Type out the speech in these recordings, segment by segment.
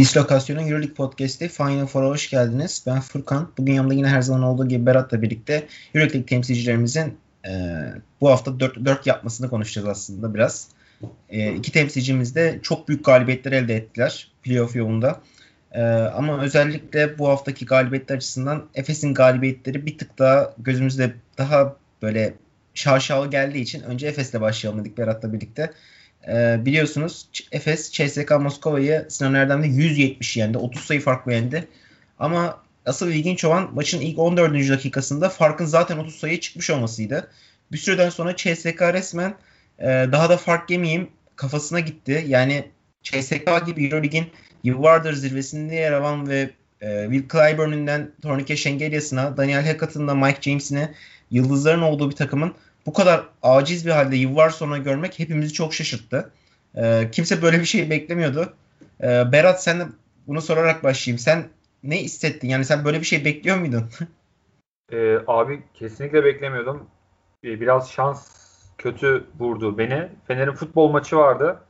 Dislokasyon'un Euroleague Podcast'i Final Four'a hoş geldiniz. Ben Furkan. Bugün yanımda yine her zaman olduğu gibi Berat'la birlikte Euroleague temsilcilerimizin e, bu hafta 4, 4 yapmasını konuşacağız aslında biraz. E, iki temsilcimiz de çok büyük galibiyetler elde ettiler playoff yolunda. E, ama özellikle bu haftaki galibiyetler açısından Efes'in galibiyetleri bir tık daha gözümüzde daha böyle şaşalı geldiği için önce Efes'le başlayalım dedik Berat'la birlikte. Ee, biliyorsunuz Efes CSK Moskova'yı Sinan Erdem'de 170 yendi. 30 sayı farklı yendi. Ama asıl ilginç olan maçın ilk 14. dakikasında farkın zaten 30 sayıya çıkmış olmasıydı. Bir süreden sonra CSK resmen e, daha da fark yemeyeyim kafasına gitti. Yani CSK gibi Euroleague'in yıllardır zirvesinde yer alan ve e, Will Clyburn'undan Tornike Şengelyas'ına, Daniel Hackett'ın Mike James'ine yıldızların olduğu bir takımın bu kadar aciz bir halde yıllar sonra görmek hepimizi çok şaşırttı. E, kimse böyle bir şey beklemiyordu. E, Berat sen de bunu sorarak başlayayım. Sen ne hissettin? Yani sen böyle bir şey bekliyor muydun? e, abi kesinlikle beklemiyordum. E, biraz şans kötü vurdu beni. Fener'in futbol maçı vardı.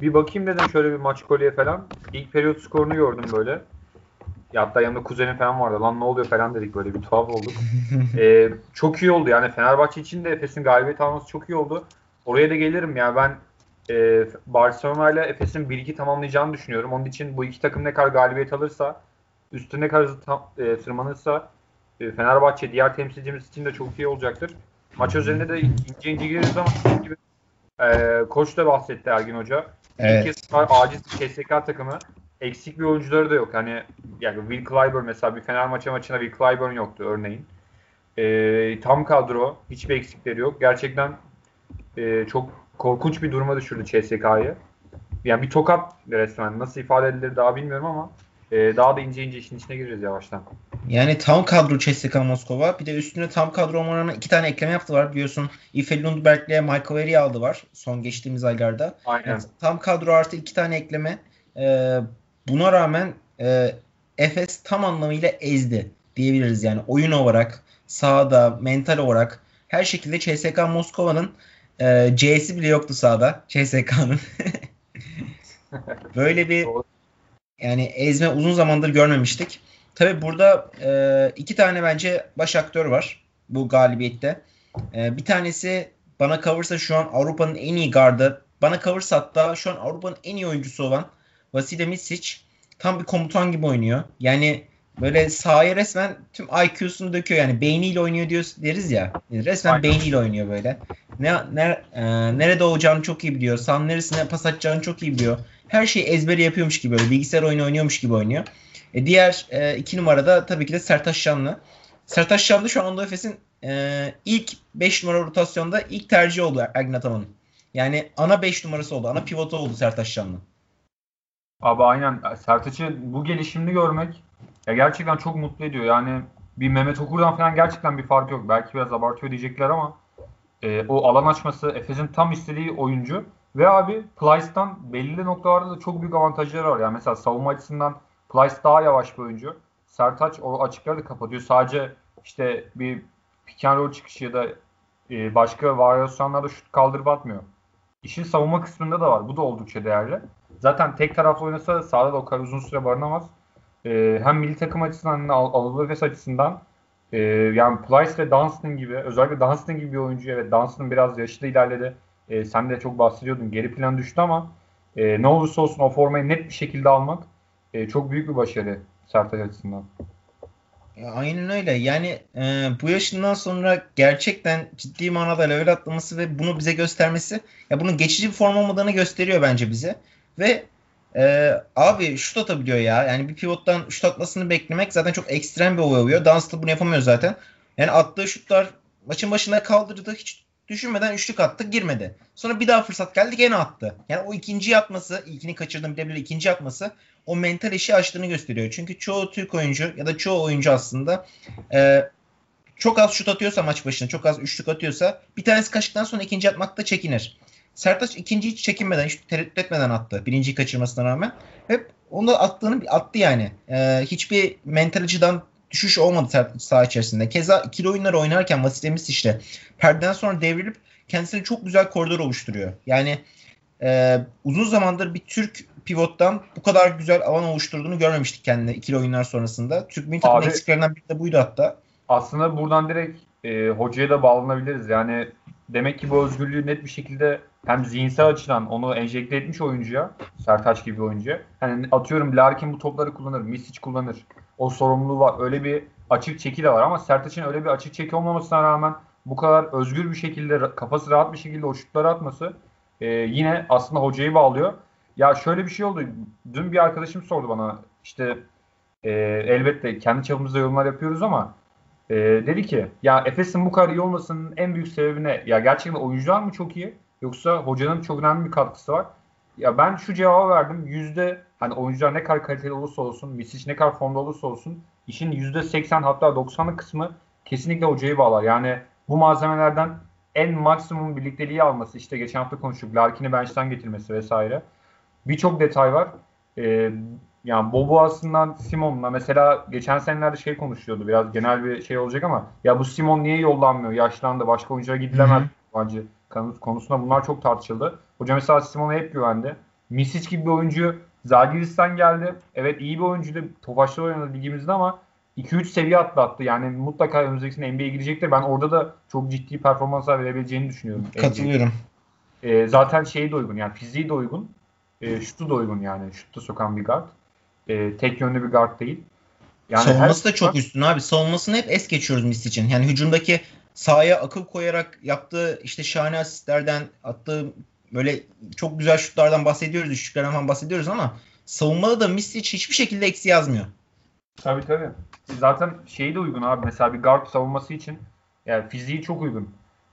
Bir bakayım dedim şöyle bir maç kolye falan. İlk periyot skorunu gördüm böyle. Ya hatta yanımda kuzenim falan vardı. Lan ne oluyor falan dedik böyle bir tuhaf olduk. ee, çok iyi oldu yani Fenerbahçe için de Efes'in galibiyet alması çok iyi oldu. Oraya da gelirim ya ben e, Barcelona ile Efes'in 1-2 tamamlayacağını düşünüyorum. Onun için bu iki takım ne kadar galibiyet alırsa üstüne kadar tam, e, tırmanırsa e, Fenerbahçe diğer temsilcimiz için de çok iyi olacaktır. Maç üzerinde de ince ince gireriz ama gibi e, koç da bahsetti Ergin Hoca. Evet. İlk kez aciz CSK takımı eksik bir oyuncuları da yok. Hani yani Will Clyburn mesela bir Fener maçı maçına Will Clyburn yoktu örneğin. E, tam kadro. Hiçbir eksikleri yok. Gerçekten e, çok korkunç bir duruma düşürdü CSK'yı. Yani bir tokat resmen. Nasıl ifade edilir daha bilmiyorum ama e, daha da ince ince işin içine gireceğiz yavaştan. Yani tam kadro CSK Moskova. Bir de üstüne tam kadro olmalarına iki tane ekleme yaptılar. Biliyorsun Ife Lundberg ile Michael Veri aldı var son geçtiğimiz aylarda. Aynen. Yani tam kadro artı iki tane ekleme. Ee, buna rağmen e, Efes tam anlamıyla ezdi diyebiliriz yani oyun olarak, sahada, mental olarak her şekilde CSK Moskova'nın e, C'si bile yoktu sahada CSK'nın. Böyle bir yani ezme uzun zamandır görmemiştik. Tabi burada e, iki tane bence baş aktör var bu galibiyette. E, bir tanesi bana kalırsa şu an Avrupa'nın en iyi gardı. Bana kalırsa hatta şu an Avrupa'nın en iyi oyuncusu olan Vasile Misic tam bir komutan gibi oynuyor. Yani böyle sahaya resmen tüm IQ'sunu döküyor. Yani beyniyle oynuyor diyoruz deriz ya. Resmen Aynen. beyniyle oynuyor böyle. Ne, ne e, nerede olacağını çok iyi biliyor. Sahanın neresine pas atacağını çok iyi biliyor. Her şeyi ezberi yapıyormuş gibi böyle bilgisayar oyunu oynuyormuş gibi oynuyor. E, diğer e, iki numarada tabii ki de Sertaş Şanlı. Sertaş Şanlı şu anda Efes'in e, ilk 5 numara rotasyonda ilk tercih oldu Ergin Ataman'ın. Yani ana 5 numarası oldu. Ana pivotu oldu Sertaş Şanlı. Abi aynen Sertaç'ı bu gelişimini görmek ya gerçekten çok mutlu ediyor. Yani bir Mehmet Okur'dan falan gerçekten bir fark yok. Belki biraz abartıyor diyecekler ama e, o alan açması Efes'in tam istediği oyuncu ve abi Plyce'dan belli noktalarda da çok büyük avantajları var. Yani mesela savunma açısından Plyce daha yavaş bir oyuncu. Sertaç o açıkları da kapatıyor. Sadece işte bir pick and roll çıkışı ya da e, başka varyasyonlarda şut kaldırıp atmıyor. İşin savunma kısmında da var. Bu da oldukça değerli. Zaten tek taraflı oynasa sahada da o kadar uzun süre barınamaz. E, hem milli takım açısından hem de Anadolu Efes açısından e, yani Plyce ve Dunstan gibi özellikle Dunstan gibi bir oyuncu evet Dunstan biraz yaşlı ilerledi. E, sen de çok bahsediyordun geri plan düştü ama e, ne olursa olsun o formayı net bir şekilde almak e, çok büyük bir başarı Sertaç açısından. Aynen öyle. Yani e, bu yaşından sonra gerçekten ciddi manada level atlaması ve bunu bize göstermesi ya bunun geçici bir form olmadığını gösteriyor bence bize. Ve e, abi şut atabiliyor ya. Yani bir pivottan şut atmasını beklemek zaten çok ekstrem bir olay oluyor. Dunstall bunu yapamıyor zaten. Yani attığı şutlar maçın başında kaldırdı. Hiç düşünmeden üçlük attı girmedi. Sonra bir daha fırsat geldi gene attı. Yani o ikinci atması, ilkini kaçırdım bir de bir ikinci atması o mental işi açtığını gösteriyor. Çünkü çoğu Türk oyuncu ya da çoğu oyuncu aslında e, çok az şut atıyorsa maç başına, çok az üçlük atıyorsa bir tanesi kaçtıktan sonra ikinci atmakta çekinir. Sertaç ikinci hiç çekinmeden, hiç tereddüt etmeden attı. Birinciyi kaçırmasına rağmen. Ve onu da attığını attı yani. Ee, hiçbir mental açıdan düşüş olmadı Sertaç saha içerisinde. Keza ikili oyunlar oynarken Vasitemiz işte perdeden sonra devrilip kendisine çok güzel koridor oluşturuyor. Yani e, uzun zamandır bir Türk pivottan bu kadar güzel alan oluşturduğunu görmemiştik kendine ikili oyunlar sonrasında. Türk milli takımın eksiklerinden biri de buydu hatta. Aslında buradan direkt e, hocaya da bağlanabiliriz. Yani demek ki bu özgürlüğü net bir şekilde hem zihinsel açıdan onu enjekte etmiş oyuncuya, Sertaç gibi bir oyuncuya. Hani atıyorum Larkin bu topları kullanır, Misic kullanır. O sorumluluğu var. Öyle bir açık çeki de var ama Sertaç'ın öyle bir açık çeki olmamasına rağmen bu kadar özgür bir şekilde, kafası rahat bir şekilde o şutları atması e, yine aslında hocayı bağlıyor. Ya şöyle bir şey oldu. Dün bir arkadaşım sordu bana işte e, elbette kendi çapımızda yorumlar yapıyoruz ama e, dedi ki ya Efes'in bu kadar iyi olmasının en büyük sebebi ne? Ya gerçekten oyuncular mı çok iyi yoksa hocanın çok önemli bir katkısı var? Ya ben şu cevabı verdim. Yüzde hani oyuncular ne kadar kaliteli olursa olsun, Misic ne kadar formda olursa olsun işin yüzde 80 hatta 90'lık kısmı kesinlikle hocayı bağlar. Yani bu malzemelerden en maksimum birlikteliği alması işte geçen hafta konuştuk Larkin'i bench'ten getirmesi vesaire. Birçok detay var. Ee, yani Boboas'ından Simon'la mesela geçen senelerde şey konuşuyordu biraz genel bir şey olacak ama ya bu Simon niye yollanmıyor? Yaşlandı. Başka oyuncuya gidilemez bence konusunda bunlar çok tartışıldı. Hoca mesela Simon'a hep güvendi. Misic gibi bir oyuncu Zagiris'ten geldi. Evet iyi bir oyuncuydu. Tofaş'ta oynadı ligimizde ama 2-3 seviye atlattı. Yani mutlaka önümüzdeki sene NBA'ye gidecektir. Ben orada da çok ciddi performanslar verebileceğini düşünüyorum. Katılıyorum. E, zaten şeyi de uygun yani fiziği de uygun. E, şutu da uygun yani. Şutu sokan bir guard. E, tek yönlü bir guard değil. Yani Savunması da çok üstün abi. Savunmasını hep es geçiyoruz Mist için. Yani hücumdaki sahaya akıl koyarak yaptığı işte şahane asistlerden attığı böyle çok güzel şutlardan bahsediyoruz, üçlüklerden falan bahsediyoruz ama savunmada da Misic hiçbir şekilde eksi yazmıyor. Tabii tabii. Zaten şeyi de uygun abi. Mesela bir guard savunması için yani fiziği çok uygun.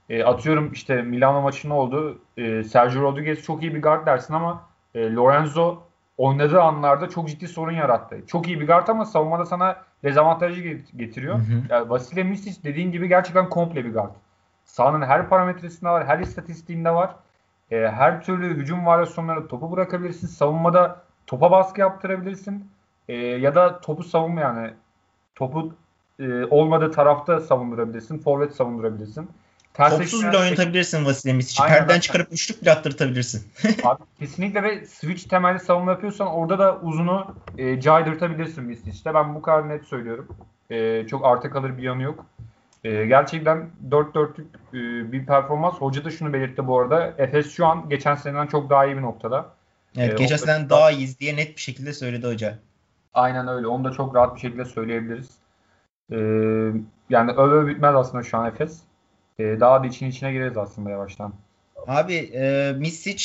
E, atıyorum işte Milano maçı ne oldu? E, Sergio Rodriguez çok iyi bir guard dersin ama e, Lorenzo oynadığı anlarda çok ciddi sorun yarattı. Çok iyi bir guard ama savunmada sana dezavantajı getiriyor. Hı hı. Yani Vasile Misic dediğin gibi gerçekten komple bir guard. Sahanın her parametresinde var, her istatistiğinde var. E, her türlü hücum varyasyonlarında topu bırakabilirsin. Savunmada topa baskı yaptırabilirsin. E, ya da topu savunma yani topu e, olmadığı tarafta savundurabilirsin. Forvet savundurabilirsin. Topsuz bile oynatabilirsin Vasile Misic'i. Perdeden çıkarıp üçlük bile attırtabilirsin. Abi kesinlikle ve switch temelli savunma yapıyorsan orada da uzunu e, caydırtabilirsin Misic'te. Ben bu kadar net söylüyorum. E, çok arta kalır bir yanı yok. E, gerçekten 4-4'lük e, bir performans. Hoca da şunu belirtti bu arada. Efes şu an geçen seneden çok daha iyi bir noktada. Evet, e, geçen seneden daha iyiyiz diye net bir şekilde söyledi hoca. Aynen öyle. Onu da çok rahat bir şekilde söyleyebiliriz. E, yani öve bitmez aslında şu an Efes. E, daha da için içine gireriz aslında yavaştan. Abi e, Misic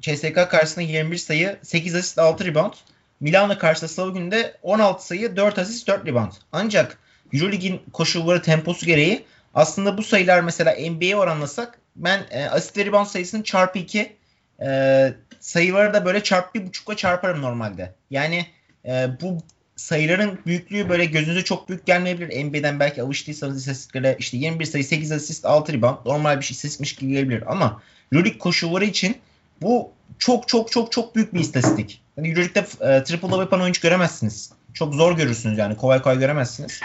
CSK karşısında 21 sayı, 8 asist, 6 rebound. Milano karşısında salı günde 16 sayı, 4 asist, 4 rebound. Ancak Euroleague'in koşulları temposu gereği aslında bu sayılar mesela NBA'ye oranlasak ben e, asist ve rebound sayısını çarpı 2 e, sayıları da böyle çarpı 1.5'la çarparım normalde. Yani e, bu sayıların büyüklüğü böyle gözünüze çok büyük gelmeyebilir. NBA'den belki alıştıysanız istatistiklere işte 21 sayı 8 asist 6 rebound normal bir şey istatistikmiş gibi gelebilir ama Euroleague koşulları için bu çok çok çok çok büyük bir istatistik. Yani Euroleague'de e, triple double yapan oyuncu göremezsiniz. Çok zor görürsünüz yani kolay kolay göremezsiniz.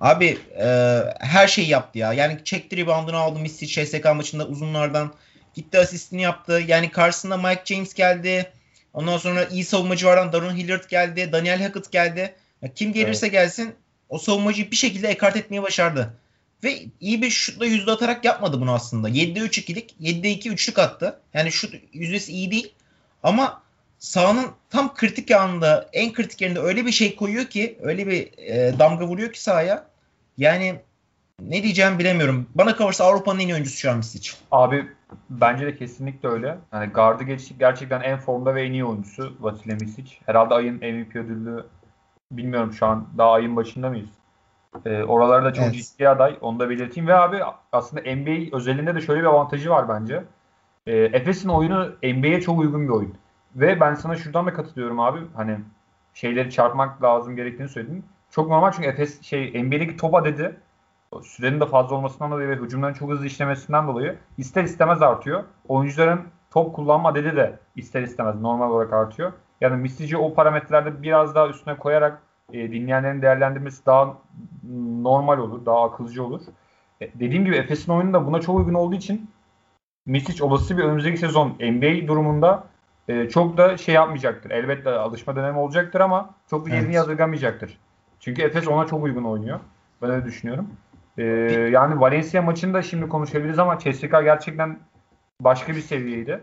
Abi e, her şeyi yaptı ya. Yani çekti reboundunu aldı Misty CSK maçında uzunlardan. Gitti asistini yaptı. Yani karşısında Mike James geldi. Ondan sonra iyi savunmacı vardan Darun Hilliard geldi. Daniel Hackett geldi. Ya kim gelirse evet. gelsin o savunmacıyı bir şekilde ekart etmeyi başardı. Ve iyi bir şutla yüzde atarak yapmadı bunu aslında. 7'de 3 ikilik, 7'de 2 üçlük attı. Yani şut yüzdesi iyi değil. Ama sahanın tam kritik anında, en kritik yerinde öyle bir şey koyuyor ki, öyle bir e, damga vuruyor ki sahaya. Yani ne diyeceğim bilemiyorum. Bana kalırsa Avrupa'nın en iyi oyuncusu şu an Misic. Abi bence de kesinlikle öyle. Yani gardı gerçekten en formda ve en iyi oyuncusu Vasile Misic. Herhalde ayın MVP ödülü bilmiyorum şu an daha ayın başında mıyız? Ee, oralarda çok evet. ciddi aday. Onu da belirteyim. Ve abi aslında NBA özelinde de şöyle bir avantajı var bence. Ee, Efes'in oyunu NBA'ye çok uygun bir oyun. Ve ben sana şuradan da katılıyorum abi. Hani şeyleri çarpmak lazım gerektiğini söyledim. Çok normal çünkü Efes şey NBA'deki top adedi sürenin de fazla olmasından dolayı ve hücumların çok hızlı işlemesinden dolayı ister istemez artıyor. Oyuncuların top kullanma adedi de ister istemez normal olarak artıyor. Yani Mislici o parametrelerde biraz daha üstüne koyarak e, dinleyenlerin değerlendirmesi daha normal olur, daha akılcı olur. E, dediğim gibi Efes'in oyunu da buna çok uygun olduğu için Misic olası bir önümüzdeki sezon NBA durumunda e, çok da şey yapmayacaktır. Elbette alışma dönemi olacaktır ama çok da yerini evet. yadırgamayacaktır. Çünkü Efes ona çok uygun oynuyor. Ben öyle düşünüyorum. E, yani Valencia maçında şimdi konuşabiliriz ama CSK gerçekten başka bir seviyeydi.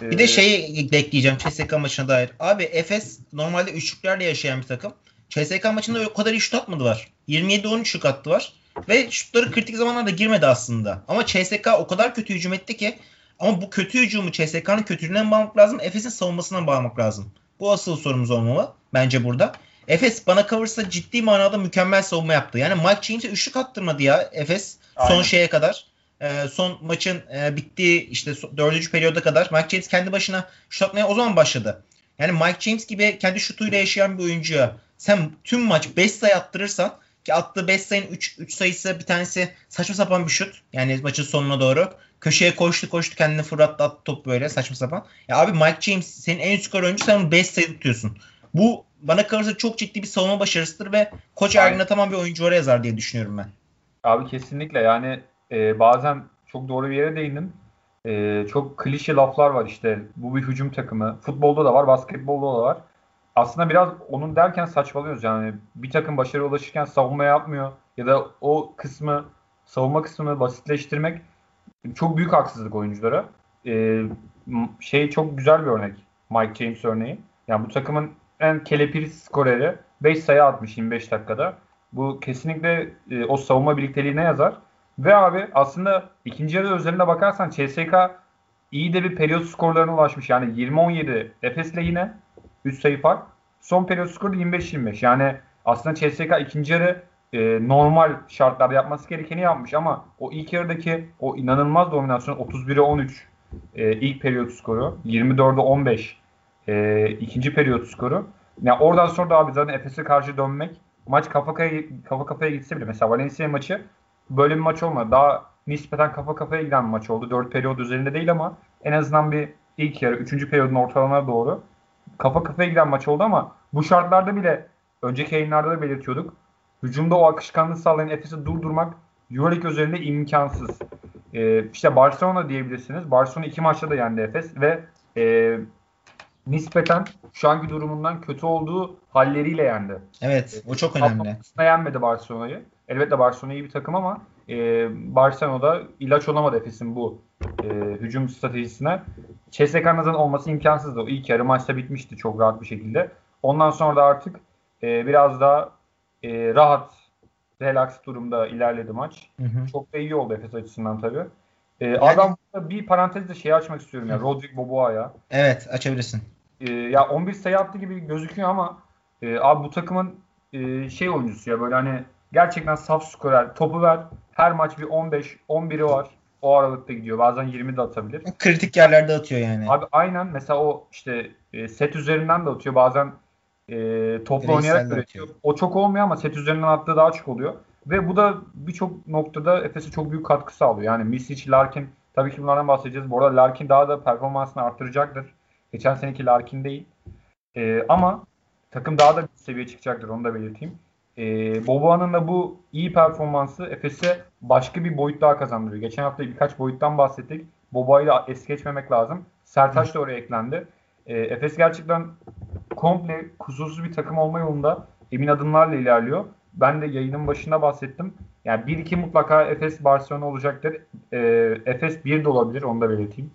Bir de şeyi ekleyeceğim CSK maçına dair. Abi Efes normalde üçlüklerle yaşayan bir takım. CSK maçında o kadar şut atmadılar. 27-13 şut attı var. Ve şutları kritik zamanlarda girmedi aslında. Ama CSK o kadar kötü hücum etti ki ama bu kötü hücumu CSK'nın kötülüğünden bağlamak lazım. Efes'in savunmasından bağlamak lazım. Bu asıl sorumuz olmalı bence burada. Efes bana kalırsa ciddi manada mükemmel savunma yaptı. Yani Mike James'e üçlük attırmadı ya Efes son Aynen. şeye kadar. Ee, son maçın e, bittiği işte dördüncü periyoda kadar Mike James kendi başına şut atmaya o zaman başladı. Yani Mike James gibi kendi şutuyla yaşayan bir oyuncuya sen tüm maç 5 sayı attırırsan ki attığı 5 sayının 3, 3 sayısı bir tanesi saçma sapan bir şut. Yani maçın sonuna doğru. Köşeye koştu koştu kendini fırlattı attı top böyle saçma sapan. Ya abi Mike James senin en üst skor oyuncu sen onu 5 sayı tutuyorsun. Bu bana kalırsa çok ciddi bir savunma başarısıdır ve Koç Ergin tamam bir oyuncu oraya yazar diye düşünüyorum ben. Abi kesinlikle yani e, bazen çok doğru bir yere değindim. E, çok klişe laflar var işte bu bir hücum takımı. Futbolda da var, basketbolda da var aslında biraz onun derken saçmalıyoruz yani bir takım başarı ulaşırken savunma yapmıyor ya da o kısmı savunma kısmını basitleştirmek çok büyük haksızlık oyunculara. Ee, şey çok güzel bir örnek Mike James örneği. Yani bu takımın en kelepir skoreri 5 sayı atmış 25 dakikada. Bu kesinlikle e, o savunma birlikteliğine yazar. Ve abi aslında ikinci yarı özelinde bakarsan CSK iyi de bir periyot skorlarına ulaşmış. Yani 20-17 Efes'le yine 3 sayı fark. Son periyot skoru 25-25. Yani aslında CSK ikinci yarı e, normal şartlarda yapması gerekeni yapmış ama o ilk yarıdaki o inanılmaz dominasyon 31'e 13 e, ilk periyot skoru 24'e 15 e, ikinci periyot skoru. Yani oradan sonra da abi zaten Efes'e karşı dönmek maç kafa kafaya, kafa kafaya gitse bile mesela Valencia maçı böyle bir maç olmadı. Daha nispeten kafa kafaya giden bir maç oldu. 4 periyot üzerinde değil ama en azından bir ilk yarı 3. periyodun ortalarına doğru kafa kafaya giden maç oldu ama bu şartlarda bile önceki yayınlarda da belirtiyorduk. Hücumda o akışkanlığı sağlayan Efes'i durdurmak Euroleague üzerinde imkansız. Ee, işte Barcelona diyebilirsiniz. Barcelona iki maçta da yendi Efes ve e, nispeten şu anki durumundan kötü olduğu halleriyle yendi. Evet o çok önemli. Aslında yenmedi Barcelona'yı. Elbette Barcelona iyi bir takım ama e, Barcelona'da ilaç olamadı Efes'in bu e, hücum stratejisine. CSK'nın olması imkansızdı. O ilk yarı maçta bitmişti çok rahat bir şekilde. Ondan sonra da artık e, biraz daha e, rahat, relax durumda ilerledi maç. Hı hı. Çok da iyi oldu Efes açısından tabii. E, yani... Adam bir parantezde şeyi açmak istiyorum ya. Rodrik Boboa'ya. Evet açabilirsin. E, ya 11 sayı attı gibi gözüküyor ama e, abi bu takımın e, şey oyuncusu ya böyle hani gerçekten saf skorer. Topu ver. Her maç bir 15, 11'i var o aralıkta gidiyor. Bazen 20 de atabilir. Kritik yerlerde atıyor yani. Abi aynen mesela o işte e, set üzerinden de atıyor. Bazen e, toplu oynayarak üretiyor. O çok olmuyor ama set üzerinden attığı daha çok oluyor. Ve bu da birçok noktada Efes'e çok büyük katkı sağlıyor. Yani Misic, Larkin tabii ki bunlardan bahsedeceğiz. Bu arada Larkin daha da performansını arttıracaktır. Geçen seneki Larkin değil. E, ama takım daha da bir seviye çıkacaktır onu da belirteyim. E, Boboa'nın da bu iyi performansı Efes'e başka bir boyut daha kazandırıyor. Geçen hafta birkaç boyuttan bahsettik. Boboa'yı da es geçmemek lazım. Sertaç da oraya eklendi. E, Efes gerçekten komple kusursuz bir takım olma yolunda emin adımlarla ilerliyor. Ben de yayının başında bahsettim. Yani 1-2 mutlaka Efes Barcelona olacaktır. E, Efes 1 de olabilir onu da belirteyim.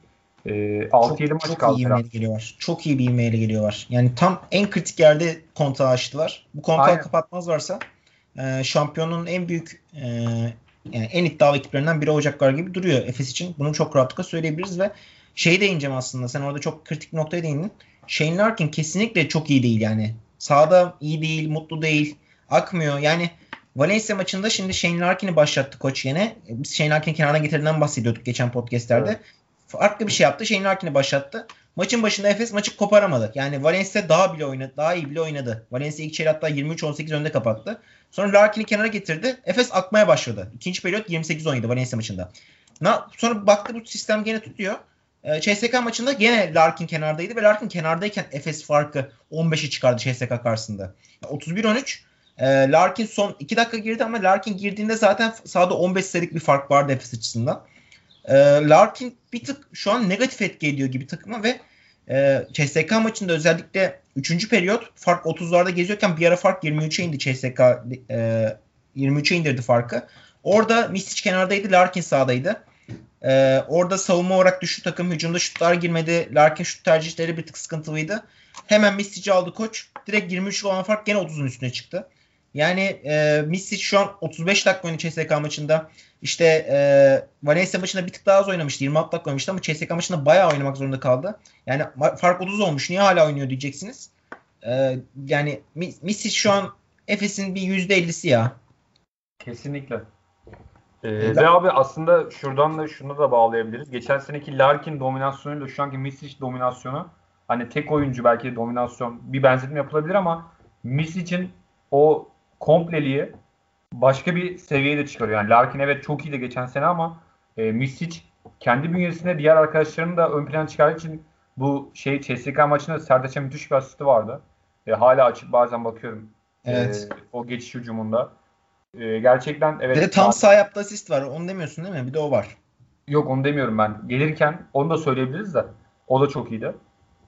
E, 6-7 maç çok kaldı. Iyi bir geliyorlar. Çok iyi bir ivmeyle geliyorlar. Yani tam en kritik yerde kontağı açtılar. Bu kontağı Aynen. kapatmazlarsa e, şampiyonun en büyük e, yani en iddialı ekiplerinden biri olacaklar gibi duruyor Efes için. Bunu çok rahatlıkla söyleyebiliriz ve şeyi değineceğim aslında. Sen orada çok kritik noktaya değindin. Shane Larkin kesinlikle çok iyi değil yani. Sağda iyi değil, mutlu değil, akmıyor. Yani Valencia maçında şimdi Shane Larkin'i başlattı koç yine. Biz Shane Larkin'i kenara getirdiğinden bahsediyorduk geçen podcastlerde. Evet. Farklı bir şey yaptı. Shane Larkin'i başlattı. Maçın başında Efes maçı koparamadı. Yani Valencia daha bile oynadı, daha iyi bile oynadı. Valencia ilk çeyrek hatta 23-18 önde kapattı. Sonra Larkin'i kenara getirdi. Efes akmaya başladı. İkinci periyot 28-17 Valencia maçında. Sonra baktı bu sistem gene tutuyor. E, CSK maçında gene Larkin kenardaydı ve Larkin kenardayken Efes farkı 15'i çıkardı CSK karşısında. 31-13 e, Larkin son 2 dakika girdi ama Larkin girdiğinde zaten sahada 15 sayılık bir fark vardı Efes açısından. E, Larkin bir tık şu an negatif etki ediyor gibi takıma ve E, CSK maçında özellikle 3. periyot fark 30'larda geziyorken bir ara fark 23'e indi CSK e, 23'e indirdi farkı. Orada Misic kenardaydı, Larkin sağdaydı. Ee, orada savunma olarak düştü takım. Hücumda şutlar girmedi. Larkin şut tercihleri bir tık sıkıntılıydı. Hemen Misic'i aldı koç. Direkt 23 olan fark gene 30'un üstüne çıktı. Yani e, Misic şu an 35 dakika oynadı CSK maçında. İşte e, Valencia maçında bir tık daha az oynamıştı. 26 dakika oynamıştı ama CSK maçında bayağı oynamak zorunda kaldı. Yani fark 30 olmuş. Niye hala oynuyor diyeceksiniz. E, yani Misic şu an Efes'in bir %50'si ya. Kesinlikle. Ee, ve abi aslında şuradan da şunu da bağlayabiliriz. Geçen seneki Larkin dominasyonuyla şu anki Misic dominasyonu hani tek oyuncu belki dominasyon bir benzetme yapılabilir ama Misic'in o kompleliği başka bir seviyeye de çıkarıyor. Yani Larkin evet çok iyiydi geçen sene ama e, Misic kendi bünyesinde diğer arkadaşlarını da ön plana çıkardığı için bu şey CSK maçında Serdaç'a müthiş bir asisti vardı. E, hala açıp bazen bakıyorum. Evet. E, o geçiş hücumunda. E, gerçekten evet. Ve tam sağ yaptığı asist var. Onu demiyorsun değil mi? Bir de o var. Yok onu demiyorum ben. Gelirken onu da söyleyebiliriz de. O da çok iyiydi.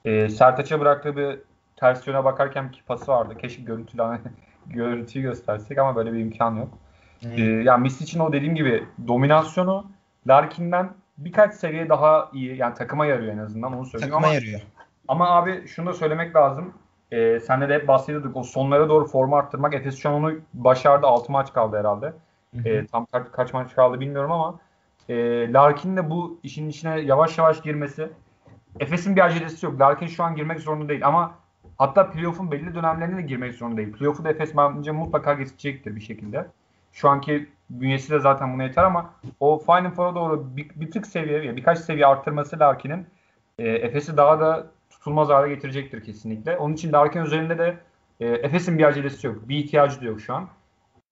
E, Sertaç'a bıraktığı bir ters yöne bakarken ki pası vardı. Keşke görüntülü görüntüyü göstersek ama böyle bir imkan yok. Hmm. Ee, yani Messi için o dediğim gibi dominasyonu Larkin'den birkaç seviye daha iyi. Yani takıma yarıyor en azından onu söyleyeyim. Takıma ama, yarıyor. Ama abi şunu da söylemek lazım. Ee, senle de hep bahsediyorduk. O sonlara doğru formu arttırmak. Efes şu an onu başardı. 6 maç kaldı herhalde. Ee, tam kaç, kaç maç kaldı bilmiyorum ama e, Larkin de bu işin içine yavaş yavaş girmesi. Efes'in bir acelesi yok. Larkin şu an girmek zorunda değil ama Hatta playoff'un belli dönemlerine de girmek zorunda değil. Playoff'u da Efes bence mutlaka geçecektir bir şekilde. Şu anki bünyesi de zaten buna yeter ama o Final Four'a doğru bir, bir tık seviye, birkaç seviye arttırması Larkin'in e, Efes'i daha da tutulmaz hale getirecektir kesinlikle. Onun için Larkin üzerinde de e, Efes'in bir acelesi yok. Bir ihtiyacı da yok şu an.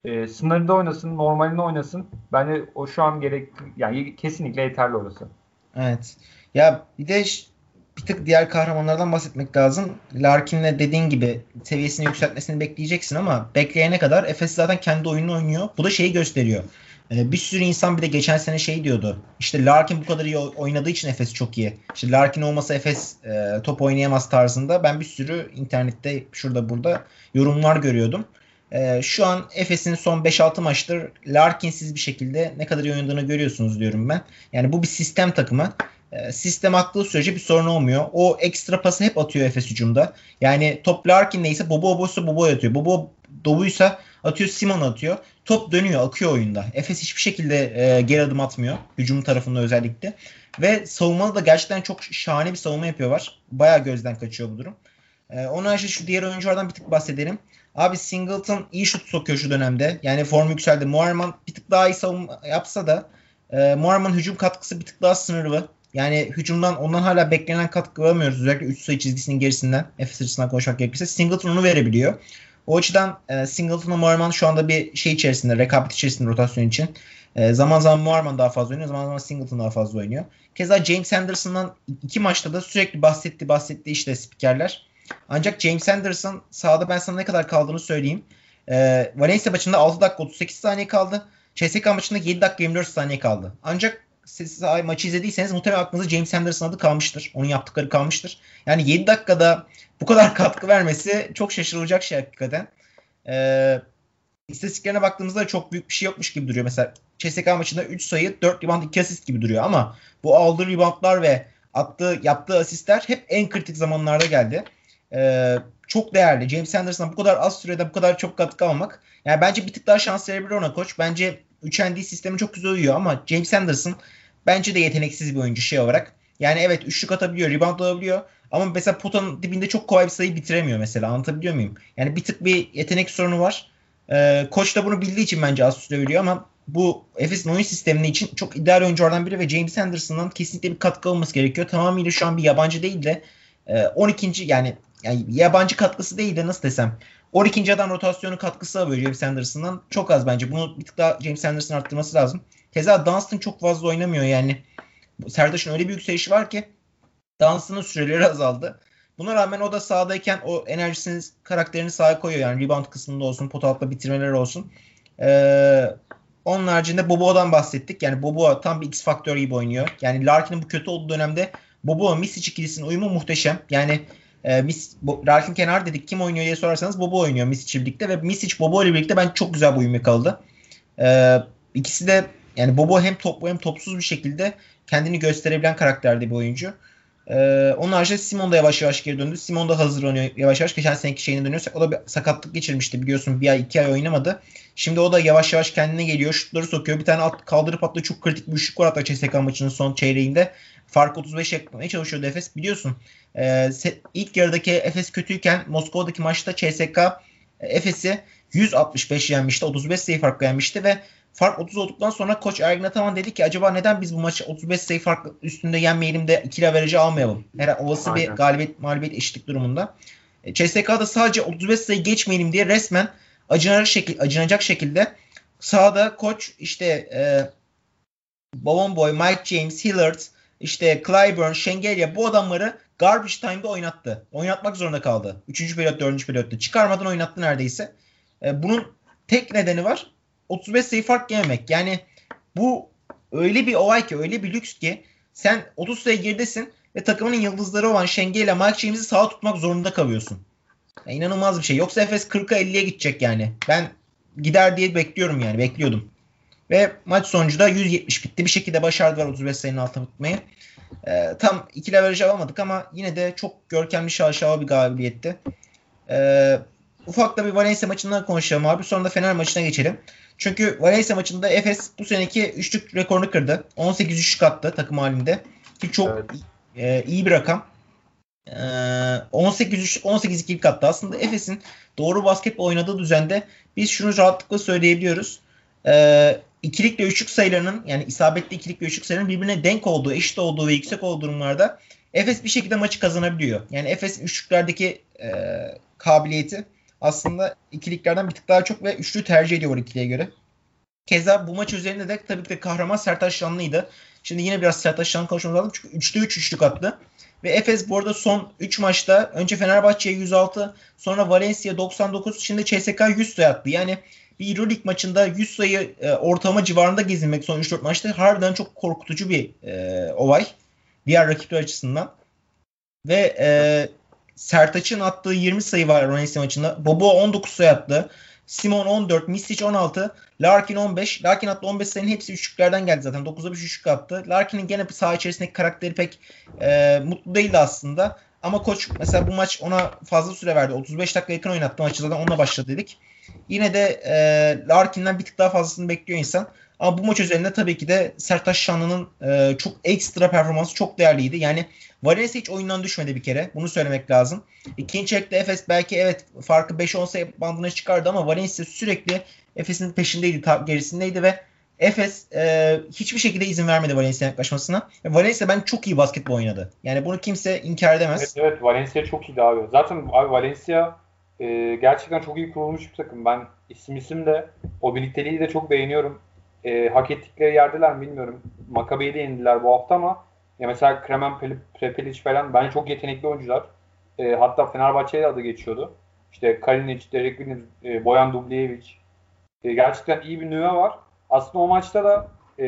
E, sınırda oynasın, normalinde oynasın. Bence o şu an gerek yani kesinlikle yeterli orası. Evet. Ya bir de bir tık diğer kahramanlardan bahsetmek lazım. Larkin'le dediğin gibi seviyesini yükseltmesini bekleyeceksin ama bekleyene kadar Efes zaten kendi oyununu oynuyor. Bu da şeyi gösteriyor. Ee, bir sürü insan bir de geçen sene şey diyordu. İşte Larkin bu kadar iyi oynadığı için Efes çok iyi. İşte Larkin olmasa Efes e, top oynayamaz tarzında. Ben bir sürü internette şurada burada yorumlar görüyordum. E, şu an Efes'in son 5-6 maçtır Larkin'siz bir şekilde ne kadar iyi oynadığını görüyorsunuz diyorum ben. Yani bu bir sistem takımı. E, sistem aklı sürece bir sorun olmuyor. O ekstra pası hep atıyor Efes hücumda. Yani top Larkin neyse Bobo Obo'su Bobo atıyor. Bobo Dobuysa atıyor Simon atıyor. Top dönüyor akıyor oyunda. Efes hiçbir şekilde e, geri adım atmıyor. Hücum tarafında özellikle. Ve savunmada da gerçekten çok şahane bir savunma yapıyorlar. Baya gözden kaçıyor bu durum. E, onun ayrıca şu diğer oyunculardan bir tık bahsedelim. Abi Singleton iyi şut sokuyor şu dönemde. Yani form yükseldi. Muharman bir tık daha iyi savunma yapsa da e, Muharman hücum katkısı bir tık daha sınırlı. Yani hücumdan ondan hala beklenen katkı alamıyoruz. Özellikle 3 sayı çizgisinin gerisinden. Efes açısından konuşmak gerekirse. Singleton onu verebiliyor. O açıdan e, Singleton'la Muharman şu anda bir şey içerisinde, rekabet içerisinde rotasyon için. E, zaman zaman Muharman daha fazla oynuyor, zaman zaman Singleton daha fazla oynuyor. Keza James Anderson'dan iki maçta da sürekli bahsetti bahsetti işte spikerler. Ancak James Anderson sahada ben sana ne kadar kaldığını söyleyeyim. E, Valencia maçında 6 dakika 38 saniye kaldı. CSK maçında 7 dakika 24 saniye kaldı. Ancak siz maçı izlediyseniz muhtemelen aklınızda James Anderson adı kalmıştır. Onun yaptıkları kalmıştır. Yani 7 dakikada bu kadar katkı vermesi çok şaşırılacak şey hakikaten. Ee, istatistiklerine baktığımızda çok büyük bir şey yokmuş gibi duruyor. Mesela CSK maçında 3 sayı, 4 rebound, 2 asist gibi duruyor ama bu aldığı reboundlar ve attığı, yaptığı asistler hep en kritik zamanlarda geldi. Ee, çok değerli. James Anderson'a bu kadar az sürede bu kadar çok katkı almak. Yani bence bir tık daha şans verebilir ona koç. Bence 3 sistemi çok güzel uyuyor ama James Anderson bence de yeteneksiz bir oyuncu şey olarak. Yani evet üçlük atabiliyor, rebound alabiliyor. Ama mesela potanın dibinde çok kolay bir sayı bitiremiyor mesela. Anlatabiliyor muyum? Yani bir tık bir yetenek sorunu var. Ee, koç da bunu bildiği için bence az süre veriyor ama bu Efes'in oyun sistemini için çok ideal oyunculardan biri ve James Anderson'dan kesinlikle bir katkı olması gerekiyor. Tamamıyla şu an bir yabancı değil de 12. E, yani, yani yabancı katkısı değil de nasıl desem 12. adam rotasyonu katkısı alıyor James Anderson'dan. Çok az bence. Bunu bir tık daha James Anderson arttırması lazım. Keza Dunstan çok fazla oynamıyor yani. Serdaş'ın öyle bir yükselişi var ki Dunstan'ın süreleri azaldı. Buna rağmen o da sahadayken o enerjisini, karakterini sahaya koyuyor. Yani rebound kısmında olsun, pot altında bitirmeler olsun. Ee, onun haricinde Bobo'dan bahsettik. Yani Bobo tam bir X faktör gibi oynuyor. Yani Larkin'in bu kötü olduğu dönemde Bobo Misic ikilisinin uyumu muhteşem. Yani e, Mis, Bo, Rakim Kenar dedik kim oynuyor diye sorarsanız Bobo oynuyor Misic'le birlikte ve Misic Bobo ile birlikte ben çok güzel bir uyum yakaladı. E, ikisi de yani Bobo hem toplu hem topsuz bir şekilde kendini gösterebilen karakterde bir oyuncu. Ee, onun haricinde Simon da yavaş yavaş geri döndü. Simon da hazırlanıyor yavaş yavaş. Geçen seneki şeyine dönüyorsak o da bir sakatlık geçirmişti biliyorsun. Bir ay iki ay oynamadı. Şimdi o da yavaş yavaş kendine geliyor. Şutları sokuyor. Bir tane alt kaldırıp attığı çok kritik bir üçlük var hatta CSK maçının son çeyreğinde. Fark 35 yapmaya çalışıyordu Efes. Biliyorsun e, ilk yarıdaki Efes kötüyken Moskova'daki maçta CSK Efes'i 165 yenmişti. 35 sayı farkla yenmişti ve fark 30 olduktan sonra koç Ergin Ataman dedi ki acaba neden biz bu maçı 35 sayı fark üstünde yenmeyelim de ikili averajı almayalım. Her olası Aynen. bir galibiyet mağlubiyet eşitlik durumunda. E, CSK'da sadece 35 sayı geçmeyelim diye resmen acınacak, şekil, acınacak şekilde sahada koç işte e, Bobon Boy, Mike James, Hillard, işte Clyburn, Şengelya bu adamları garbage time'da oynattı. Oynatmak zorunda kaldı. Üçüncü periyot, dördüncü periyotta. Çıkarmadan oynattı neredeyse. E, bunun tek nedeni var. 35 sayı fark yememek. Yani bu öyle bir olay ki öyle bir lüks ki sen 30 sayı geridesin ve takımının yıldızları olan Şenge ile Mike James'i sağa tutmak zorunda kalıyorsun. Yani inanılmaz bir şey. Yoksa Efes 40'a 50'ye gidecek yani. Ben gider diye bekliyorum yani. Bekliyordum. Ve maç sonucu 170 bitti. Bir şekilde başardılar 35 sayının altına tutmayı. Ee, tam ikili averaj alamadık ama yine de çok görkemli şaşalı bir galibiyetti. Ee, ufak da bir Valencia maçından konuşalım abi. Sonra da Fener maçına geçelim. Çünkü Valencia maçında Efes bu seneki üçlük rekorunu kırdı. 18 üçlük attı takım halinde. Ki çok evet. e, iyi bir rakam. E, 18 3 18 ikilik attı. Aslında Efes'in doğru basketbol oynadığı düzende biz şunu rahatlıkla söyleyebiliyoruz. E, ikilik ve üçlük sayılarının yani isabetli ikilik ve üçlük sayılarının birbirine denk olduğu, eşit olduğu ve yüksek olduğu durumlarda Efes bir şekilde maçı kazanabiliyor. Yani Efes'in üçlüklerdeki e, kabiliyeti aslında ikiliklerden bir tık daha çok ve üçlü tercih ediyor ikiliye göre. Keza bu maç üzerinde de tabii ki de kahraman Sertaç Şanlı'ydı. Şimdi yine biraz Sertaç Şanlı konuşmamız lazım çünkü 3'te 3 üçlük attı. Ve Efes bu arada son 3 maçta önce Fenerbahçe'ye 106 sonra Valencia 99 şimdi CSK 100 sayı attı. Yani bir Euroleague maçında 100 sayı e, ortalama civarında gezinmek son 3-4 maçta harbiden çok korkutucu bir e, olay. Diğer rakipler açısından. Ve e, Sertaç'ın attığı 20 sayı var Valencia maçında. Bobo 19 sayı attı. Simon 14, Misic 16, Larkin 15. Larkin attı 15 sayının hepsi üçlüklerden geldi zaten. 9'a 5 üçlük attı. Larkin'in gene saha içerisindeki karakteri pek e, mutlu değildi aslında. Ama koç mesela bu maç ona fazla süre verdi. 35 dakika yakın oynattı maçı zaten onunla başladı dedik. Yine de e, Larkin'den bir tık daha fazlasını bekliyor insan. Ama bu maç üzerinde tabii ki de Sertaş Şanlı'nın e, çok ekstra performansı çok değerliydi. Yani Valencia hiç oyundan düşmedi bir kere. Bunu söylemek lazım. İkinci çekte Efes belki evet farkı 5-10 sayı bandına çıkardı ama Valencia sürekli Efes'in peşindeydi, gerisindeydi ve Efes e, hiçbir şekilde izin vermedi Valencia'ya yaklaşmasına. Valencia ben çok iyi basketbol oynadı. Yani bunu kimse inkar edemez. Evet, evet Valencia çok iyiydi abi. Zaten abi Valencia e, gerçekten çok iyi kurulmuş bir takım. Ben isim isim de o birlikteliği de çok beğeniyorum. E, hak ettikleri yerdeler mi bilmiyorum. Makabe'yi de yendiler bu hafta ama ya mesela Kremen Prepelic falan bence çok yetenekli oyuncular. E, hatta Fenerbahçe'ye adı geçiyordu. İşte Kalinic, Derek Williams, e, Boyan Dubljevic. E, gerçekten iyi bir nüve var. Aslında o maçta da e,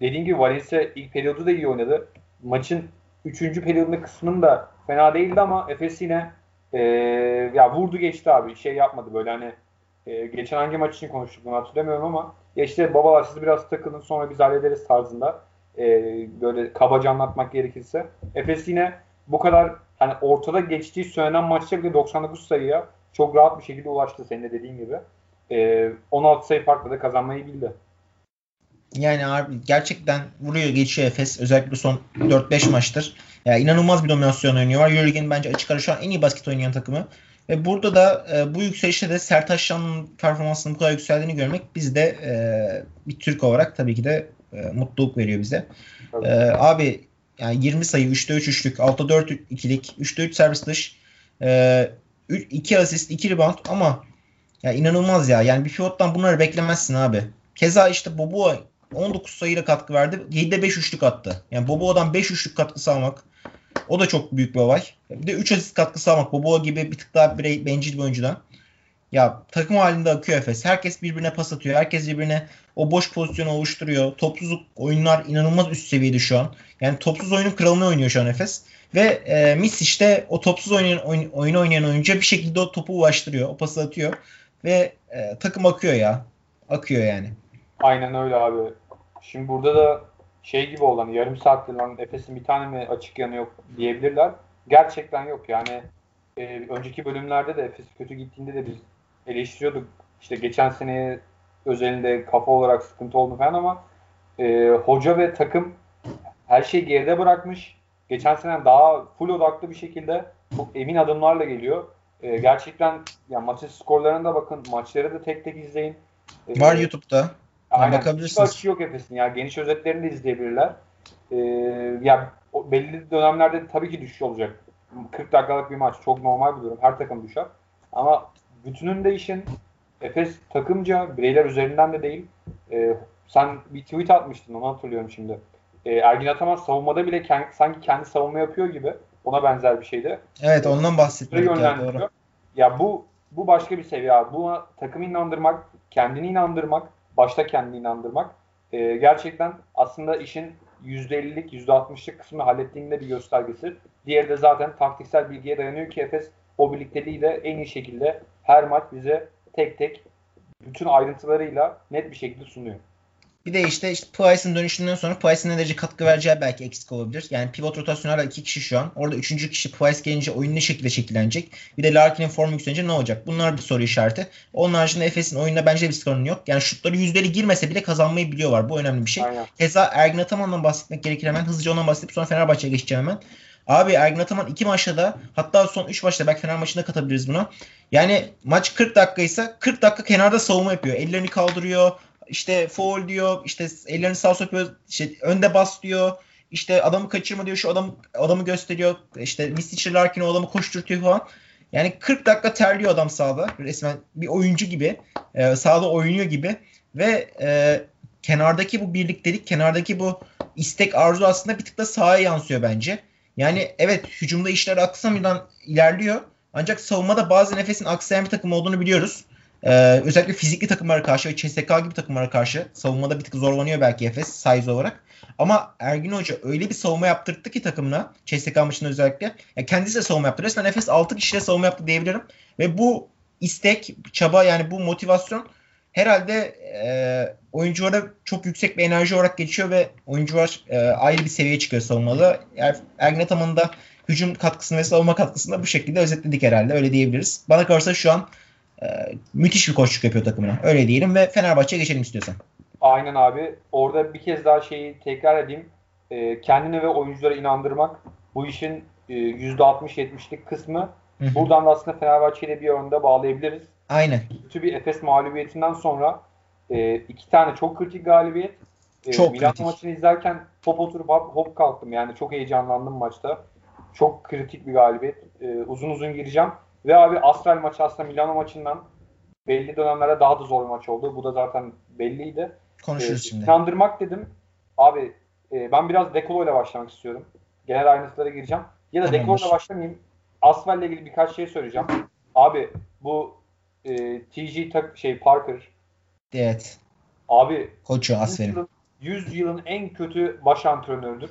dediğim gibi Valencia ilk periyodu da iyi oynadı. Maçın 3. periyodunda kısmında fena değildi ama Efes yine e, ya vurdu geçti abi. Şey yapmadı böyle hani e, geçen hangi maç için konuştuk bunu hatırlamıyorum ama ya işte babalar siz biraz takılın sonra biz hallederiz tarzında e, böyle kabaca anlatmak gerekirse. Efes yine bu kadar hani ortada geçtiği söylenen maçta bile 99 sayıya çok rahat bir şekilde ulaştı senin de dediğin gibi. E, 16 sayı farkla da kazanmayı bildi. Yani abi gerçekten vuruyor geçiyor Efes. Özellikle son 4-5 maçtır. Yani inanılmaz bir dominasyon oynuyor. Euroleague'in bence açık ara şu an en iyi basket oynayan takımı. Ve burada da e, bu yükselişte de Sertaç Şan'ın performansının bu kadar yükseldiğini görmek bizde e, bir Türk olarak tabii ki de e, mutluluk veriyor bize. E, abi yani 20 sayı 3'te 3 üçlük, 6'da 4 ikilik, 3'te 3 servis dış, e, 2 asist, 2 rebound ama ya inanılmaz ya. Yani bir pivottan bunları beklemezsin abi. Keza işte Bobo 19 sayıyla katkı verdi. 7'de 5 üçlük attı. Yani Bobo'dan 5 üçlük katkısı almak o da çok büyük bir olay. Bir de 3 asist katkısı almak Bobo gibi bir tık daha birey, bencil bir oyuncudan. Ya takım halinde akıyor Efes. Herkes birbirine pas atıyor. Herkes birbirine o boş pozisyonu oluşturuyor. Topsuzluk oyunlar inanılmaz üst seviyede şu an. Yani topsuz oyunun kralını oynuyor şu an Efes. Ve e, Miss işte o topsuz oynayan, oyun, oyun oynayan oyuncuya bir şekilde o topu ulaştırıyor. O pası atıyor. Ve e, takım akıyor ya. Akıyor yani. Aynen öyle abi. Şimdi burada da şey gibi olan yarım saattir lan Efes'in bir tane mi açık yanı yok diyebilirler. Gerçekten yok. Yani e, önceki bölümlerde de Efes kötü gittiğinde de biz eleştiriyorduk. İşte geçen seneye özelinde kafa olarak sıkıntı oldu falan ama e, hoca ve takım her şeyi geride bırakmış. Geçen sene daha full odaklı bir şekilde çok emin adımlarla geliyor. E, gerçekten yani maçın skorlarına da bakın. Maçları da tek tek izleyin. E, Var YouTube'da. Aynen. Bakabilirsiniz. Hiç yok Efes'in. Yani geniş özetlerini de izleyebilirler. E, ya belli dönemlerde tabii ki düşüş olacak. 40 dakikalık bir maç çok normal bir durum. Her takım düşer. Ama bütününde işin Efes takımca bireyler üzerinden de değil. E, sen bir tweet atmıştın onu hatırlıyorum şimdi. E, Ergin Ataman savunmada bile kendi, sanki kendi savunma yapıyor gibi. Ona benzer bir şeydi. Evet ondan bahsetmek ya, doğru. Ya bu bu başka bir seviye abi. Buna takımı inandırmak, kendini inandırmak, başta kendini inandırmak e, gerçekten aslında işin %50'lik, %60'lık kısmını hallettiğinde bir göstergesi. Diğeri de zaten taktiksel bilgiye dayanıyor ki Efes o birlikteliği de en iyi şekilde her maç bize tek tek bütün ayrıntılarıyla net bir şekilde sunuyor. Bir de işte, işte Price'ın dönüşünden sonra Price'ın ne derece katkı vereceği belki eksik olabilir. Yani pivot rotasyonel iki kişi şu an. Orada üçüncü kişi Price gelince oyun ne şekilde şekillenecek? Bir de Larkin'in formu yükselince ne olacak? Bunlar bir soru işareti. Onun haricinde Efes'in oyunda bence bir sorun yok. Yani şutları yüzdeli girmese bile kazanmayı biliyorlar. Bu önemli bir şey. Aynen. Keza Ergin Ataman'dan bahsetmek gerekir hemen. Hızlıca ondan bahsedip sonra Fenerbahçe'ye geçeceğim hemen. Abi Ergin Ataman iki maçta da hatta son 3 maçta belki Fener maçında katabiliriz buna. Yani maç 40 dakika ise 40 dakika kenarda savunma yapıyor. Ellerini kaldırıyor. İşte foul diyor. işte ellerini sağ sokuyor. işte önde bas diyor. işte adamı kaçırma diyor. Şu adam adamı gösteriyor. İşte Misty Larkin o adamı koşturtuyor falan. Yani 40 dakika terliyor adam sahada. Resmen bir oyuncu gibi. E, sahada oynuyor gibi. Ve e, kenardaki bu birliktelik, kenardaki bu istek arzu aslında bir tık da sahaya yansıyor bence. Yani evet hücumda işler aksamadan ilerliyor. Ancak savunmada bazı nefesin aksayan bir takım olduğunu biliyoruz. Ee, özellikle fizikli takımlara karşı ve CSK gibi takımlara karşı savunmada bir tık zorlanıyor belki Efes size olarak. Ama Ergin Hoca öyle bir savunma yaptırdı ki takımına CSK maçında özellikle. Yani kendisi de savunma yaptı. Resmen Efes 6 kişiyle savunma yaptı diyebilirim. Ve bu istek, çaba yani bu motivasyon herhalde e, oyunculara çok yüksek bir enerji olarak geçiyor ve oyuncular e, ayrı bir seviyeye çıkıyor savunmada. Er, Ergin Ataman'ın da hücum katkısını ve savunma katkısını da bu şekilde özetledik herhalde. Öyle diyebiliriz. Bana kalırsa şu an e, müthiş bir koçluk yapıyor takımına. Öyle diyelim ve Fenerbahçe'ye geçelim istiyorsan. Aynen abi. Orada bir kez daha şeyi tekrar edeyim. E, kendini ve oyunculara inandırmak bu işin e, %60-70'lik kısmı. Hı-hı. Buradan da aslında Fenerbahçe'yle bir yönde bağlayabiliriz. Aynen. Kötü bir Efes mağlubiyetinden sonra e, iki tane çok kritik galibiyet. E, çok Milan kritik. maçını izlerken top oturup hop kalktım. Yani çok heyecanlandım maçta. Çok kritik bir galibiyet. E, uzun uzun gireceğim. Ve abi Astral maçı aslında Milano maçından belli dönemlerde daha da zor bir maç oldu. Bu da zaten belliydi. Konuşuruz ee, şimdi. Kandırmak dedim. Abi e, ben biraz Dekolo ile başlamak istiyorum. Genel ayrıntılara gireceğim. Ya da Dekolo ile başlamayayım. Asfal ile ilgili birkaç şey söyleyeceğim. Abi bu e, TG tak şey Parker. Evet. Abi koçu Asfer'in. 100 yılın en kötü baş antrenörüdür.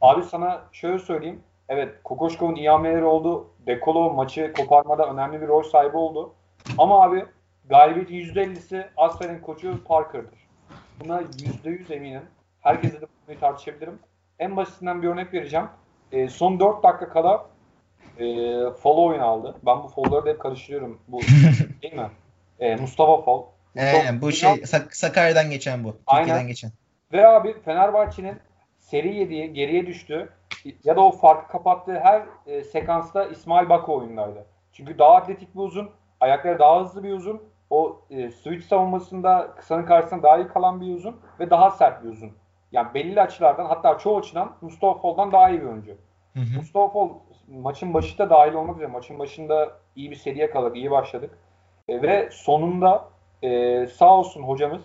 Abi sana şöyle söyleyeyim. Evet Kokoşkov'un iyi hamleleri oldu. Dekolo maçı koparmada önemli bir rol sahibi oldu. Ama abi galibiyetin %50'si Asfer'in koçu Parker'dır. Buna %100 eminim. Herkese de bunu tartışabilirim. En basitinden bir örnek vereceğim. E, son 4 dakika kala e, follow oyun aldı. Ben bu follow'ları da hep karıştırıyorum. Bu değil mi? E, Mustafa Fall. Aynen bu şey Sak Sakarya'dan geçen bu. Aynen. geçen. Ve abi Fenerbahçe'nin seri yediği geriye düştü. Ya da o farkı kapattığı her e, sekansta İsmail Bako oyundaydı. Çünkü daha atletik bir uzun, ayakları daha hızlı bir uzun. O e, switch savunmasında kısanın karşısında daha iyi kalan bir uzun ve daha sert bir uzun. Yani belli açılardan hatta çoğu açıdan Mustafa Fall'dan daha iyi bir oyuncu. Hı hı. Mustafa Fall maçın başında dahil olmak üzere maçın başında iyi bir seriye kalır, iyi başladık. E, ve sonunda e, sağ olsun hocamız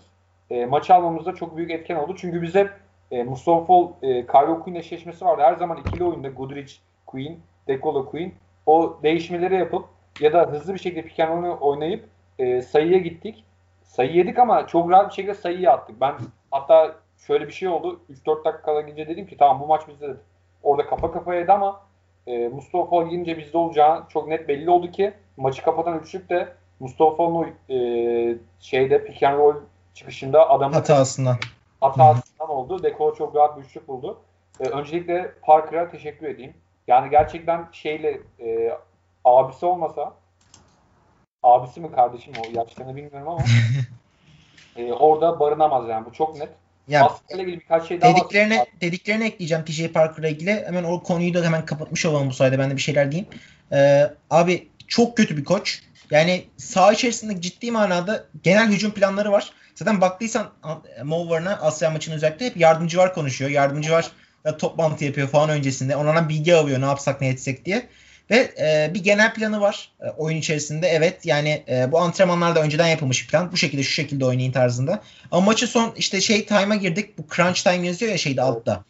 e, maçı almamızda çok büyük etken oldu. Çünkü bize e, Mustafa Fall, e, Kylo Queen eşleşmesi vardı. Her zaman ikili oyunda Goodrich Queen, Dekolo Queen o değişmeleri yapıp ya da hızlı bir şekilde pick and oynayıp e, sayıya gittik. Sayı yedik ama çok rahat bir şekilde sayıyı attık. Ben hatta şöyle bir şey oldu. 3-4 dakikada gidince dedim ki tamam bu maç bizde. Orada kafa kafayaydı ama e, Mustafa Fall gidince bizde olacağı çok net belli oldu ki maçı kapatan üçlük de Mustafa Fall'un e, şeyde pick and roll çıkışında adamın hatasından hatasından oldu. Dekolo çok rahat bir üçlük buldu. E, öncelikle Parker'a teşekkür edeyim. Yani gerçekten şeyle e, abisi olmasa abisi mi kardeşim o yaşlarını bilmiyorum ama e, orada barınamaz yani bu çok net. Ya, ilgili birkaç şey daha dediklerine, dediklerine ekleyeceğim TJ Parker'la ilgili. Hemen o konuyu da hemen kapatmış olalım bu sayede. Ben de bir şeyler diyeyim. Ee, abi çok kötü bir koç. Yani saha içerisinde ciddi manada genel hücum planları var. Zaten baktıysan Mower'ına Asya maçının özellikle hep yardımcı var konuşuyor. Yardımcı var toplantı yapıyor falan öncesinde. Onlardan bilgi alıyor ne yapsak ne etsek diye. Ve e, bir genel planı var e, oyun içerisinde. Evet yani e, bu antrenmanlarda önceden yapılmış bir plan. Bu şekilde şu şekilde oynayın tarzında. Ama maçı son işte şey time'a girdik. Bu crunch time yazıyor ya şeyde altta.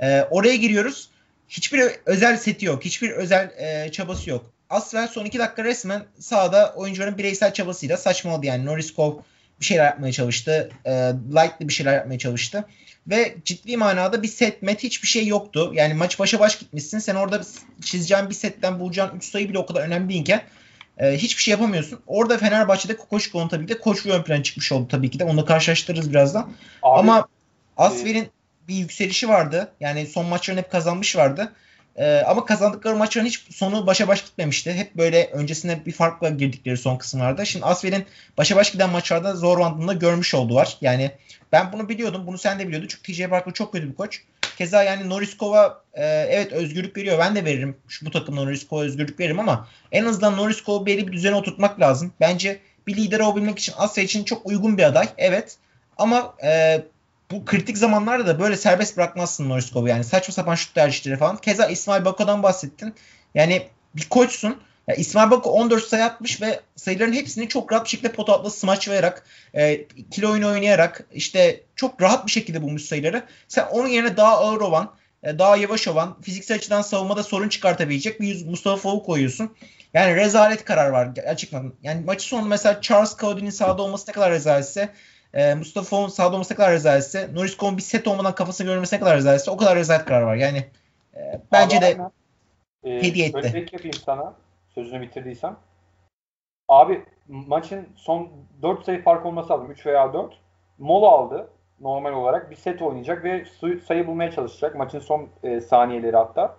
E, oraya giriyoruz. Hiçbir özel seti yok. Hiçbir özel e, çabası yok. Asvel son iki dakika resmen sahada oyuncuların bireysel çabasıyla saçmaladı yani. Norris bir şeyler yapmaya çalıştı. E, Lightly bir şeyler yapmaya çalıştı. Ve ciddi manada bir set met hiçbir şey yoktu. Yani maç başa baş gitmişsin. Sen orada çizeceğin bir setten bulacağın 3 sayı bile o kadar önemli değilken e, hiçbir şey yapamıyorsun. Orada Fenerbahçe'de Kokoşko'nun tabii ki de koç ön plan çıkmış oldu tabii ki de. Onu da karşılaştırırız birazdan. Abi, Ama Asfer'in bir yükselişi vardı. Yani son maçlarını hep kazanmış vardı. Ee, ama kazandıkları maçların hiç sonu başa baş gitmemişti. Hep böyle öncesinde bir farkla girdikleri son kısımlarda. Şimdi Asvel'in başa baş giden maçlarda zor bandında görmüş oldular. Yani ben bunu biliyordum. Bunu sen de biliyordun. Çünkü TJ Barkley çok kötü bir koç. Keza yani Norriskov'a e, evet özgürlük veriyor. Ben de veririm. Şu bu takımda Norriskov'a özgürlük veririm ama en azından Norriskov'u belli bir düzene oturtmak lazım. Bence bir lider olabilmek için Asya için çok uygun bir aday. Evet. Ama e, bu kritik zamanlarda da böyle serbest bırakmazsın Norriskov'u yani saçma sapan şut tercihleri falan. Keza İsmail Bako'dan bahsettin. Yani bir koçsun. Ya İsmail Bako 14 sayı atmış ve sayıların hepsini çok rahat bir şekilde pot altına smaçlayarak, e, kilo oyunu oynayarak işte çok rahat bir şekilde bulmuş sayıları. Sen onun yerine daha ağır olan, e, daha yavaş olan, fiziksel açıdan savunmada sorun çıkartabilecek bir Mustafa Favuk koyuyorsun. Yani rezalet karar var açıkçası. Yani maçı sonunda mesela Charles Cody'nin sahada olması ne kadar rezaletse e, Mustafa Fon sahada olması ne kadar rezaletse Norris Cole bir set olmadan kafasını görmesi ne kadar rezaletse o kadar rezalet karar var. Yani e, bence Abi, de e, hediye etti. Şöyle yapayım sana sözünü bitirdiysem. Abi maçın son 4 sayı fark olması lazım. 3 veya 4. Mola aldı normal olarak. Bir set oynayacak ve sayı bulmaya çalışacak. Maçın son e, saniyeleri hatta.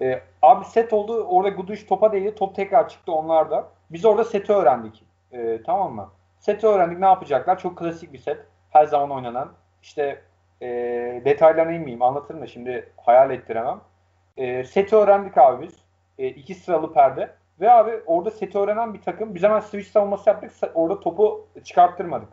E, abi set oldu. Orada Guduş topa değdi. Top tekrar çıktı onlar da. Biz orada seti öğrendik. E, tamam mı? Seti öğrendik ne yapacaklar? Çok klasik bir set. Her zaman oynanan. İşte e, detaylarına inmeyeyim anlatırım da şimdi hayal ettiremem. E, seti öğrendik abi biz. E, iki sıralı perde. Ve abi orada seti öğrenen bir takım. Biz hemen switch savunması yaptık. Orada topu çıkarttırmadık.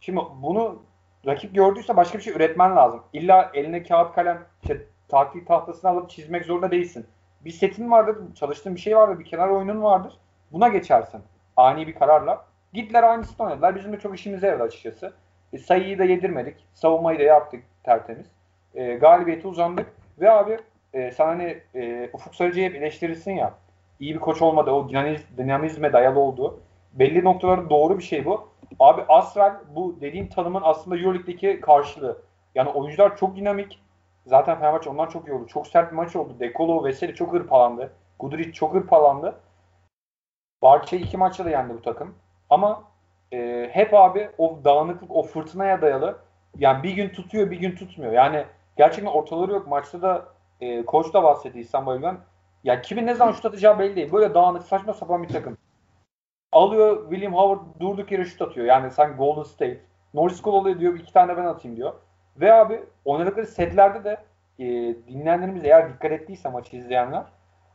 Şimdi bunu rakip gördüyse başka bir şey üretmen lazım. İlla eline kağıt kalem işte taktik tahtasını alıp çizmek zorunda değilsin. Bir setin vardır, çalıştığın bir şey vardır, bir kenar oyunun vardır. Buna geçersin. Ani bir kararla. Gittiler aynısını oynadılar. Bizim de çok işimize yaradı açıkçası. E, sayıyı da yedirmedik. Savunmayı da yaptık tertemiz. E, galibiyeti uzandık. Ve abi e, sen hani e, Ufuk Sarıcı'yı hep eleştirirsin ya. İyi bir koç olmadı. O dinamiz, dinamizme dayalı oldu. Belli noktalarda doğru bir şey bu. Abi Asvel bu dediğim tanımın aslında Euroleague'deki karşılığı. Yani oyuncular çok dinamik. Zaten Fenerbahçe ondan çok iyi oldu. Çok sert bir maç oldu. Dekolo Veseli çok hırpalandı. Guduric çok hırpalandı. Barça'yı iki maçta da yendi bu takım. Ama e, hep abi o dağınıklık, o fırtınaya dayalı. Yani bir gün tutuyor, bir gün tutmuyor. Yani gerçekten ortaları yok. Maçta da e, koç da bahsetti İhsan Bayılgan. Ya kimin ne zaman şut atacağı belli değil. Böyle dağınık, saçma sapan bir takım. Alıyor William Howard durduk yere şut atıyor. Yani sanki Golden State. Norris Cole oluyor diyor. iki tane ben atayım diyor. Ve abi oynadıkları setlerde de e, dinleyenlerimiz eğer dikkat ettiyse maçı izleyenler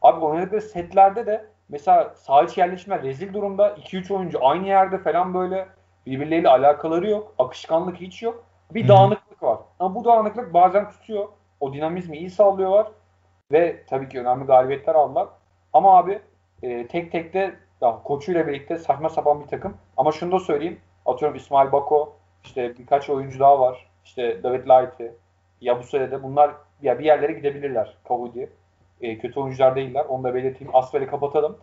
abi oynadıkları setlerde de mesela sağ iç yerleşme rezil durumda. 2-3 oyuncu aynı yerde falan böyle birbirleriyle alakaları yok. Akışkanlık hiç yok. Bir dağınıklık var. Ama bu dağınıklık bazen tutuyor. O dinamizmi iyi sağlıyorlar. Ve tabii ki önemli galibiyetler aldılar. Ama abi e, tek tek de ya, koçuyla birlikte saçma sapan bir takım. Ama şunu da söyleyeyim. Atıyorum İsmail Bako, işte birkaç oyuncu daha var. İşte David Light'i, ya bu sürede bunlar ya bir yerlere gidebilirler Kavudi. E, kötü oyuncular değiller. Onu da belirteyim. Asfel'i kapatalım.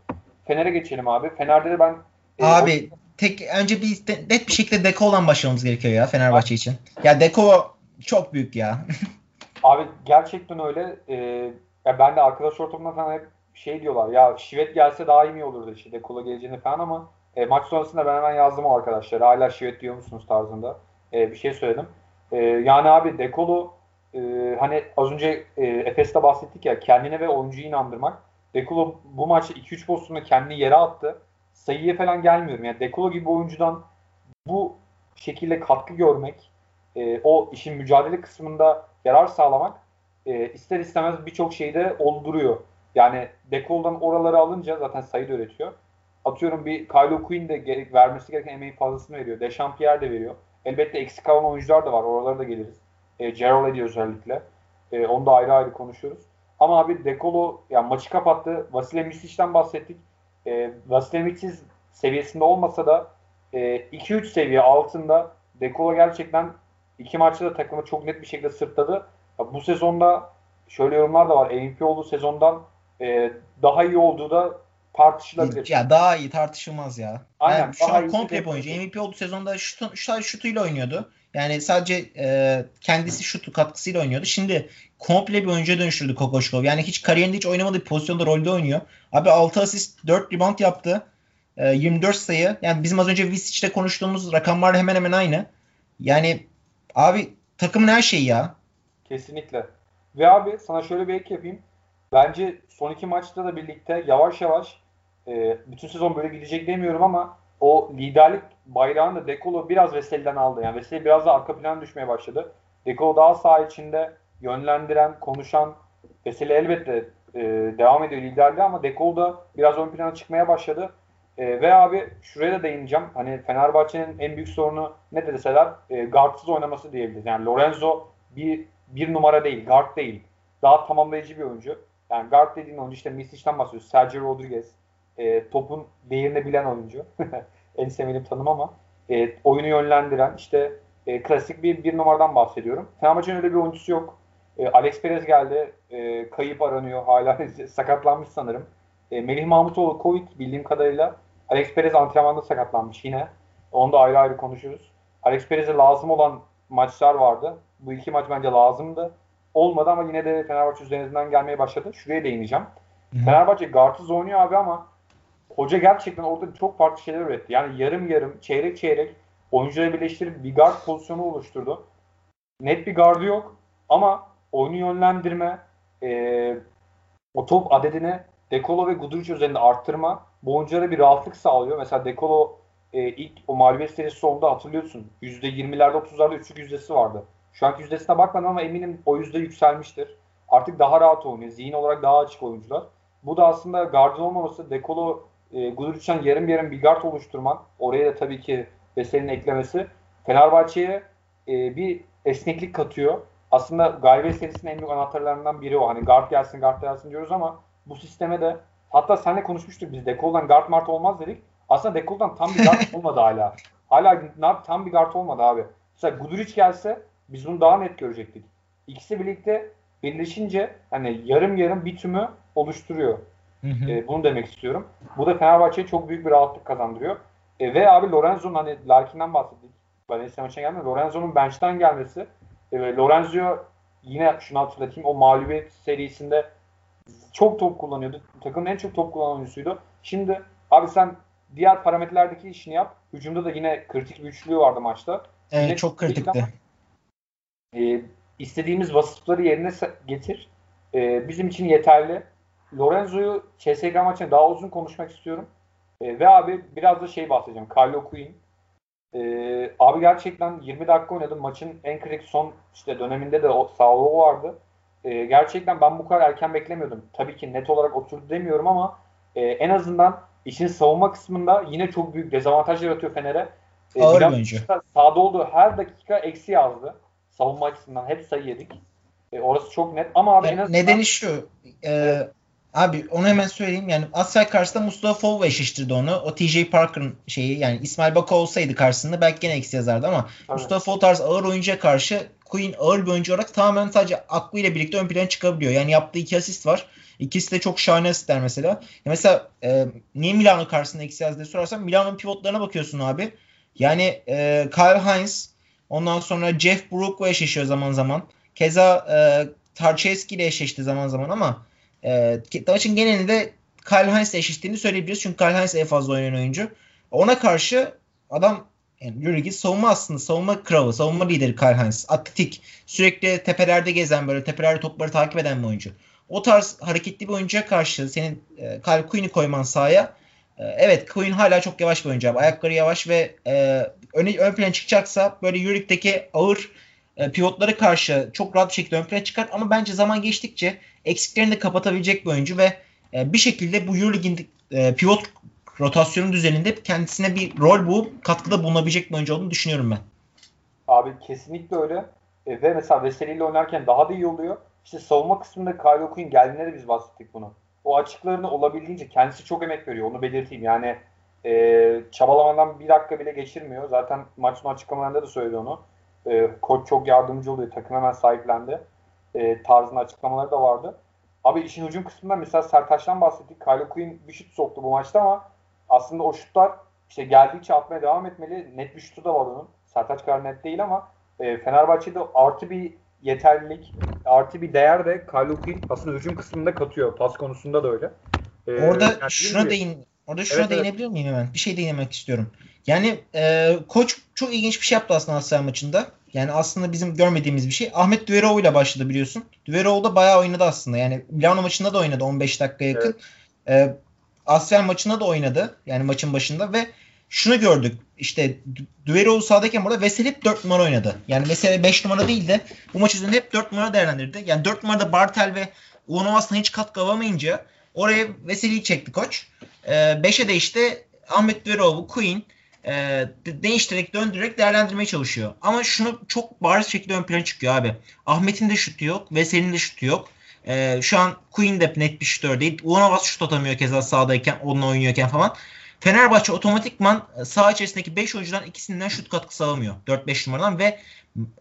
Fener'e geçelim abi. Fener'de de ben e, abi tek önce bir net bir şekilde Deko olan başlamamız gerekiyor ya Fenerbahçe için. Ya Deko çok büyük ya. Abi gerçekten öyle. Ee, ya ben de arkadaş ortamında falan hep şey diyorlar ya Şivet gelse daha iyi olurdu işte Dekola geleceğini falan ama e, maç sonrasında ben hemen yazdım o arkadaşlara. Hala Şivet diyor musunuz tarzında e, bir şey söyledim. E, yani abi Dekolo e, hani az önce e, Efes'te bahsettik ya kendine ve oyuncuyu inandırmak. Dekolo bu maçta 2-3 pozisyonda kendini yere attı. Sayıya falan gelmiyorum. Yani Dekolo gibi oyuncudan bu şekilde katkı görmek, e, o işin mücadele kısmında yarar sağlamak e, ister istemez birçok şeyde olduruyor. Yani Dekol'dan oraları alınca zaten sayı da üretiyor. Atıyorum bir Kylo Quinn de gerek, vermesi gereken emeğin fazlasını veriyor. Dechampierre de veriyor. Elbette eksik kalan oyuncular da var. Oralara da geliriz. E, Gerald Eddy özellikle. E, onu da ayrı ayrı konuşuyoruz. Ama abi Dekolo yani maçı kapattı. Vasile Misic'den bahsettik. E, Vasile Misic seviyesinde olmasa da e, 2-3 seviye altında Dekolo gerçekten iki maçta da takımı çok net bir şekilde sırtladı. Ya bu sezonda şöyle yorumlar da var. MVP olduğu sezondan e, daha iyi olduğu da tartışılabilir. Ya daha iyi tartışılmaz ya. Aynen. Yani şu an komple oyuncu. MVP olduğu sezonda şut, şut, şutuyla oynuyordu. Yani sadece e, kendisi şutu katkısıyla oynuyordu. Şimdi komple bir oyuncuya dönüştürdü Kokoşkov. Yani hiç kariyerinde hiç oynamadığı bir pozisyonda rolde oynuyor. Abi 6 asist 4 rebound yaptı. E, 24 sayı. Yani bizim az önce Visic'te konuştuğumuz rakamlar hemen hemen aynı. Yani abi takımın her şeyi ya. Kesinlikle. Ve abi sana şöyle bir ek yapayım. Bence son iki maçta da birlikte yavaş yavaş e, bütün sezon böyle gidecek demiyorum ama o liderlik bayrağını da Dekolo biraz Veseli'den aldı. Yani Veseli biraz da arka plana düşmeye başladı. Dekolo daha sağ içinde yönlendiren, konuşan Veseli elbette e, devam ediyor liderliği ama Dekolo da biraz ön plana çıkmaya başladı. E, ve abi şuraya da değineceğim. Hani Fenerbahçe'nin en büyük sorunu ne deseler e, guardsız oynaması diyebiliriz. Yani Lorenzo bir, bir numara değil, guard değil. Daha tamamlayıcı bir oyuncu. Yani guard dediğin oyuncu işte Misic'den bahsediyoruz. Sergio Rodriguez. E, topun değerini bilen oyuncu. en sevdiğim tanım ama e, oyunu yönlendiren işte e, klasik bir bir numaradan bahsediyorum. Fenerbahçe'nin öyle bir oyuncusu yok. E, Alex Perez geldi. E, kayıp aranıyor. Hala sakatlanmış sanırım. E, Melih Mahmutoğlu Covid bildiğim kadarıyla Alex Perez antrenmanda sakatlanmış yine. Onu da ayrı ayrı konuşuruz. Alex Perez'e lazım olan maçlar vardı. Bu iki maç bence lazımdı. Olmadı ama yine de Fenerbahçe üzerinden gelmeye başladı. Şuraya değineceğim. Hı-hı. Fenerbahçe guardsız oynuyor abi ama hoca gerçekten orada çok farklı şeyler üretti. Yani yarım yarım, çeyrek çeyrek oyuncuları birleştirip bir guard pozisyonu oluşturdu. Net bir gardı yok ama oyunu yönlendirme, e, o top adedini Dekolo ve Guduric üzerinde arttırma bu oyunculara bir rahatlık sağlıyor. Mesela Dekolo e, ilk o mağlubiyet serisi sonunda hatırlıyorsun. %20'lerde 30'larda üçlük yüzdesi vardı. Şu anki yüzdesine bakmadım ama eminim o yüzde yükselmiştir. Artık daha rahat oynuyor. Zihin olarak daha açık oyuncular. Bu da aslında gardın olmaması Dekolo e, Guduric'den yarım yarım bir guard oluşturman. Oraya da tabii ki Veseli'nin eklemesi. Fenerbahçe'ye e, bir esneklik katıyor. Aslında galibiyet serisinin en büyük anahtarlarından biri o. Hani guard gelsin guard gelsin diyoruz ama bu sisteme de hatta seninle konuşmuştuk biz Dekol'dan guard mart olmaz dedik. Aslında Dekol'dan tam bir guard olmadı hala. Hala tam bir guard olmadı abi. Mesela Guduric gelse biz bunu daha net görecektik. İkisi birlikte birleşince hani yarım yarım bir tümü oluşturuyor. Hı hı. E, bunu demek istiyorum. Bu da Fenerbahçe'ye çok büyük bir rahatlık kazandırıyor. E, ve abi Lorenzo'nun hani Larkin'den bahsettik. Valencia maçına gelmedi. Lorenzo'nun bench'ten gelmesi e, Lorenzo yine şunu hatırlatayım o mağlubiyet serisinde çok top kullanıyordu. Takımın en çok top kullanan oyuncusuydu. Şimdi abi sen diğer parametrelerdeki işini yap. Hücumda da yine kritik bir üçlüğü vardı maçta. Evet yine çok kritikti. E, istediğimiz vasıfları yerine getir. E, bizim için yeterli. Lorenzo'yu CSG maçına daha uzun konuşmak istiyorum. E, ve abi biraz da şey bahsedeceğim. Carlo Quinn. E, abi gerçekten 20 dakika oynadı. Maçın en kritik son işte döneminde de o, sağlığı vardı. E, gerçekten ben bu kadar erken beklemiyordum. Tabii ki net olarak oturdu demiyorum ama e, en azından işin savunma kısmında yine çok büyük dezavantaj yaratıyor Fener'e. E, Ağır bir oyuncu. Sağda olduğu her dakika eksi yazdı. Savunma açısından hep sayı yedik. E, orası çok net ama abi en azından... Nedeni şu. E, Abi onu hemen söyleyeyim. Yani Asfalt karşısında Mustafa Fov eşleştirdi onu. O TJ Parker'ın şeyi yani İsmail Bako olsaydı karşısında belki gene eksi yazardı ama evet. Mustafa Fov tarzı ağır oyuncuya karşı Queen ağır bir oyuncu olarak tamamen sadece aklıyla birlikte ön plana çıkabiliyor. Yani yaptığı iki asist var. İkisi de çok şahane asistler mesela. Ya mesela e, niye Milano karşısında eksi yaz diye sorarsan Milano'nun pivotlarına bakıyorsun abi. Yani e, Kyle Hines ondan sonra Jeff Brook'la eşleşiyor zaman zaman. Keza e, Tarcheski ile eşleşti zaman zaman ama e, maçın genelinde Kyle Hines ile eşleştiğini söyleyebiliriz. Çünkü Kyle Hines en fazla oynayan oyuncu. Ona karşı adam yani Euroleague savunma aslında savunma kralı, savunma lideri Kyle Hines. Atletik, sürekli tepelerde gezen böyle tepelerde topları takip eden bir oyuncu. O tarz hareketli bir oyuncuya karşı senin e, Kyle Quinn'i koyman sahaya e, evet Quinn hala çok yavaş bir oyuncu. Ayakları yavaş ve e, öne, ön plana çıkacaksa böyle Euroleague'deki ağır e, pivotlara karşı çok rahat bir şekilde ön plana çıkar ama bence zaman geçtikçe eksiklerini de kapatabilecek bir oyuncu ve e, bir şekilde bu Euroleague'in e, pivot rotasyonu düzeninde kendisine bir rol bulup katkıda bulunabilecek bir oyuncu olduğunu düşünüyorum ben. Abi kesinlikle öyle. E, ve mesela Veseli ile oynarken daha da iyi oluyor. İşte savunma kısmında Kyle O'Quinn geldiğinde de biz bahsettik bunu. O açıklarını olabildiğince kendisi çok emek veriyor. Onu belirteyim. Yani e, çabalamadan bir dakika bile geçirmiyor. Zaten maç sonu açıklamalarında da söyledi onu. E, koç çok yardımcı oluyor. Takım hemen sahiplendi. E, tarzında açıklamaları da vardı. Abi işin hücum kısmında mesela Sertaç'tan bahsettik. Kyle Quinn bir şut soktu bu maçta ama aslında o şutlar işte geldikçe atmaya devam etmeli. Net bir şutu da var onun. Sertaç kadar net değil ama e, Fenerbahçe'de artı bir yeterlilik, artı bir değer de Kyle aslında hücum kısmında katıyor. Pas konusunda da öyle. Ee, orada yani şuna değin Orada şuna evet, değinebilir evet. miyim hemen? Bir şey değinmek istiyorum. Yani e, koç çok ilginç bir şey yaptı aslında Asya maçında. Yani aslında bizim görmediğimiz bir şey. Ahmet Düverov ile başladı biliyorsun. Düverov da bayağı oynadı aslında. Yani Milano maçında da oynadı 15 dakika yakın. Evet. E, maçında da oynadı. Yani maçın başında ve şunu gördük. İşte Düveroğlu sahadayken burada Veseli hep 4 numara oynadı. Yani Veseli 5 numara değil de bu maç üzerinde hep 4 numara değerlendirdi. Yani 4 numarada Bartel ve Uvanovas'tan hiç katkı alamayınca oraya Veseli'yi çekti koç. 5'e ee, de işte Ahmet Düveroğlu, Queen e, değiştirerek döndürerek değerlendirmeye çalışıyor. Ama şunu çok bariz şekilde ön plana çıkıyor abi. Ahmet'in de şutu yok. Veseli'nin de şutu yok. E, şu an Queen de net bir şutör değil. Uvanovas şut atamıyor keza sahadayken, onunla oynuyorken falan. Fenerbahçe otomatikman e, saha içerisindeki 5 oyuncudan ikisinden şut katkısı alamıyor. 4-5 numaradan ve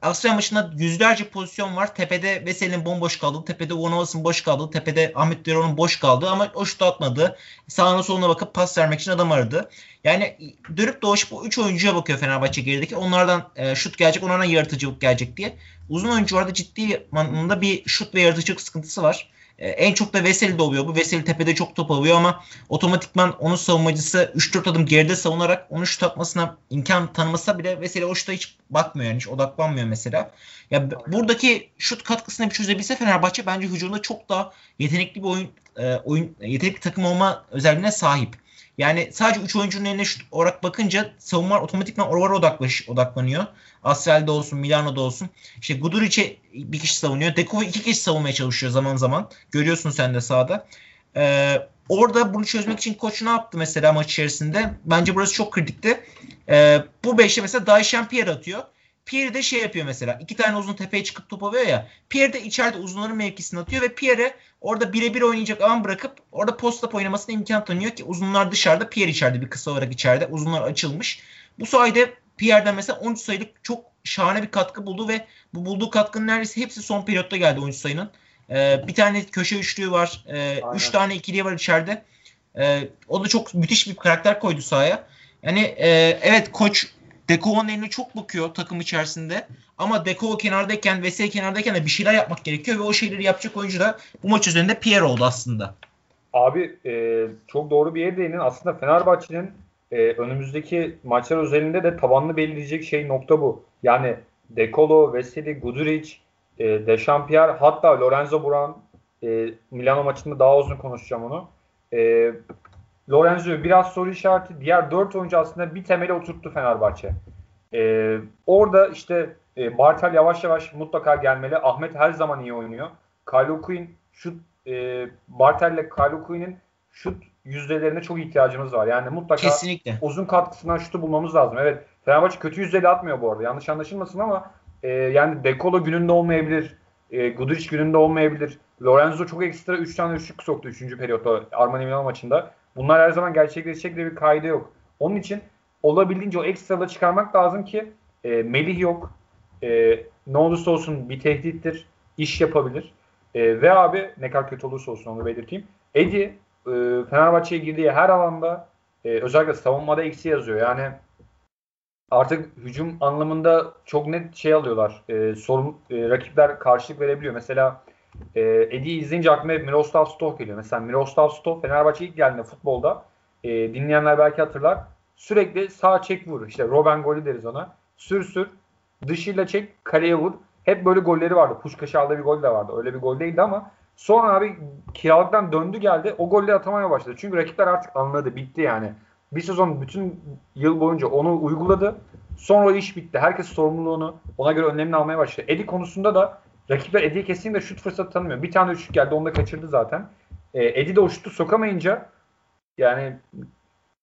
Asya maçında yüzlerce pozisyon var. Tepede Veseli'nin bomboş kaldığı, tepede Uvanovas'ın boş kaldığı, tepede Ahmet Deron'un boş kaldığı ama o şut atmadı. Sağına soluna bakıp pas vermek için adam aradı. Yani dönüp dolaşıp o 3 oyuncuya bakıyor Fenerbahçe gerideki. Onlardan e, şut gelecek, onlardan yaratıcılık gelecek diye. Uzun oyuncularda ciddi anlamda bir şut ve yaratıcılık sıkıntısı var. E, en çok da Veseli de oluyor. Bu Veseli tepede çok top alıyor ama otomatikman onun savunmacısı 3-4 adım geride savunarak onu şut atmasına imkan tanımasa bile Veseli o şuta hiç bakmıyor yani hiç odaklanmıyor mesela. Ya buradaki şut katkısını bir çözebilse Fenerbahçe bence hücumda çok daha yetenekli bir oyun e, oyun yetenekli takım olma özelliğine sahip. Yani sadece 3 oyuncunun eline şut olarak bakınca savunma otomatikman oralara odaklaş, odaklanıyor. Asfel'de olsun, Milano'da olsun. İşte Guduric'e bir kişi savunuyor. Dekov'u iki kişi savunmaya çalışıyor zaman zaman. Görüyorsun sen de sahada. Ee, orada bunu çözmek için koç ne yaptı mesela maç içerisinde? Bence burası çok kritikti. Ee, bu beşe mesela Daishan Pierre atıyor. Pierre de şey yapıyor mesela. iki tane uzun tepeye çıkıp top alıyor ya. Pierre de içeride uzunların mevkisini atıyor ve Pierre orada birebir oynayacak alan bırakıp orada post oynamasına imkan tanıyor ki uzunlar dışarıda Pierre içeride bir kısa olarak içeride. Uzunlar açılmış. Bu sayede Pierre'den mesela 13 sayılık çok şahane bir katkı buldu ve bu bulduğu katkının neredeyse hepsi son periyotta geldi 13 sayının. Ee, bir tane köşe üçlüğü var. 3 ee, üç tane ikiliye var içeride. Ee, o da çok müthiş bir karakter koydu sahaya. Yani e, evet koç Dekova'nın eline çok bakıyor takım içerisinde. Ama Dekova kenardayken, Vesey kenardayken de bir şeyler yapmak gerekiyor ve o şeyleri yapacak oyuncu da bu maç üzerinde Pierre oldu aslında. Abi e, çok doğru bir yere değindin. Aslında Fenerbahçe'nin e, önümüzdeki maçlar özelinde de tabanını belirleyecek şey nokta bu. Yani Dekolo, Veseli, Guduric, e, Dechampierre hatta Lorenzo Buran e, Milano maçında daha uzun konuşacağım onu. E, Lorenzo biraz soru işareti. Diğer dört oyuncu aslında bir temeli oturttu Fenerbahçe. Ee, orada işte e, Bartel yavaş yavaş mutlaka gelmeli. Ahmet her zaman iyi oynuyor. Kylo Quinn şut e, Bartel ile Kylo Quinn'in şut yüzdelerine çok ihtiyacımız var. Yani mutlaka Kesinlikle. uzun katkısından şutu bulmamız lazım. Evet Fenerbahçe kötü yüzdeli atmıyor bu arada. Yanlış anlaşılmasın ama e, yani Dekolo gününde olmayabilir. E, Guduric gününde olmayabilir. Lorenzo çok ekstra 3 tane üçlük soktu 3. periyotta Armani Milano maçında. Bunlar her zaman gerçekleşecek de bir kaydı yok. Onun için olabildiğince o ekstralı çıkarmak lazım ki e, Melih yok. E, ne olursa olsun bir tehdittir. iş yapabilir. E, ve abi ne kadar kötü olursa olsun onu belirteyim. Edi e, Fenerbahçe'ye girdiği her alanda e, özellikle savunmada eksi yazıyor. Yani artık hücum anlamında çok net şey alıyorlar. E, sorun e, rakipler karşılık verebiliyor. Mesela e, Edi'yi izleyince aklıma Miroslav Stoh geliyor. Mesela Miroslav Stoh Fenerbahçe ilk geldiğinde futbolda e, dinleyenler belki hatırlar. Sürekli sağ çek vur. İşte Robben golü deriz ona. Sür sür. Dışıyla çek kaleye vur. Hep böyle golleri vardı. Puşkaş aldığı bir gol de vardı. Öyle bir gol değildi ama sonra abi kiralıktan döndü geldi. O golleri atamaya başladı. Çünkü rakipler artık anladı. Bitti yani. Bir sezon bütün yıl boyunca onu uyguladı. Sonra iş bitti. Herkes sorumluluğunu ona göre önlemini almaya başladı. Edi konusunda da rakipler Edi'ye kesinlikle şut fırsatı tanımıyor. Bir tane üçlük geldi. Onu da kaçırdı zaten. E, Edi de o şutu sokamayınca yani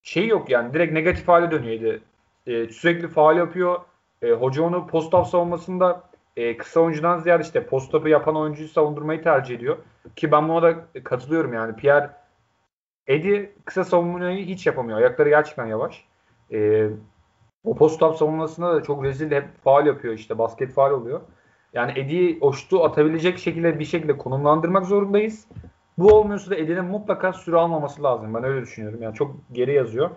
şey yok yani direkt negatif hale dönüyor Edi. E, sürekli faal yapıyor. E, hoca onu post-up savunmasında e, kısa oyuncudan ziyade işte post-up'ı yapan oyuncuyu savundurmayı tercih ediyor. Ki ben buna da katılıyorum yani. Pierre Edi kısa savunmayı hiç yapamıyor. Ayakları gerçekten yavaş. E, o post-up savunmasında da çok rezil hep faal yapıyor işte. Basket faal oluyor. Yani Edi'yi o şutu atabilecek şekilde bir şekilde konumlandırmak zorundayız. Bu olmuyorsa da Edi'nin mutlaka süre almaması lazım. Ben öyle düşünüyorum. Yani çok geri yazıyor.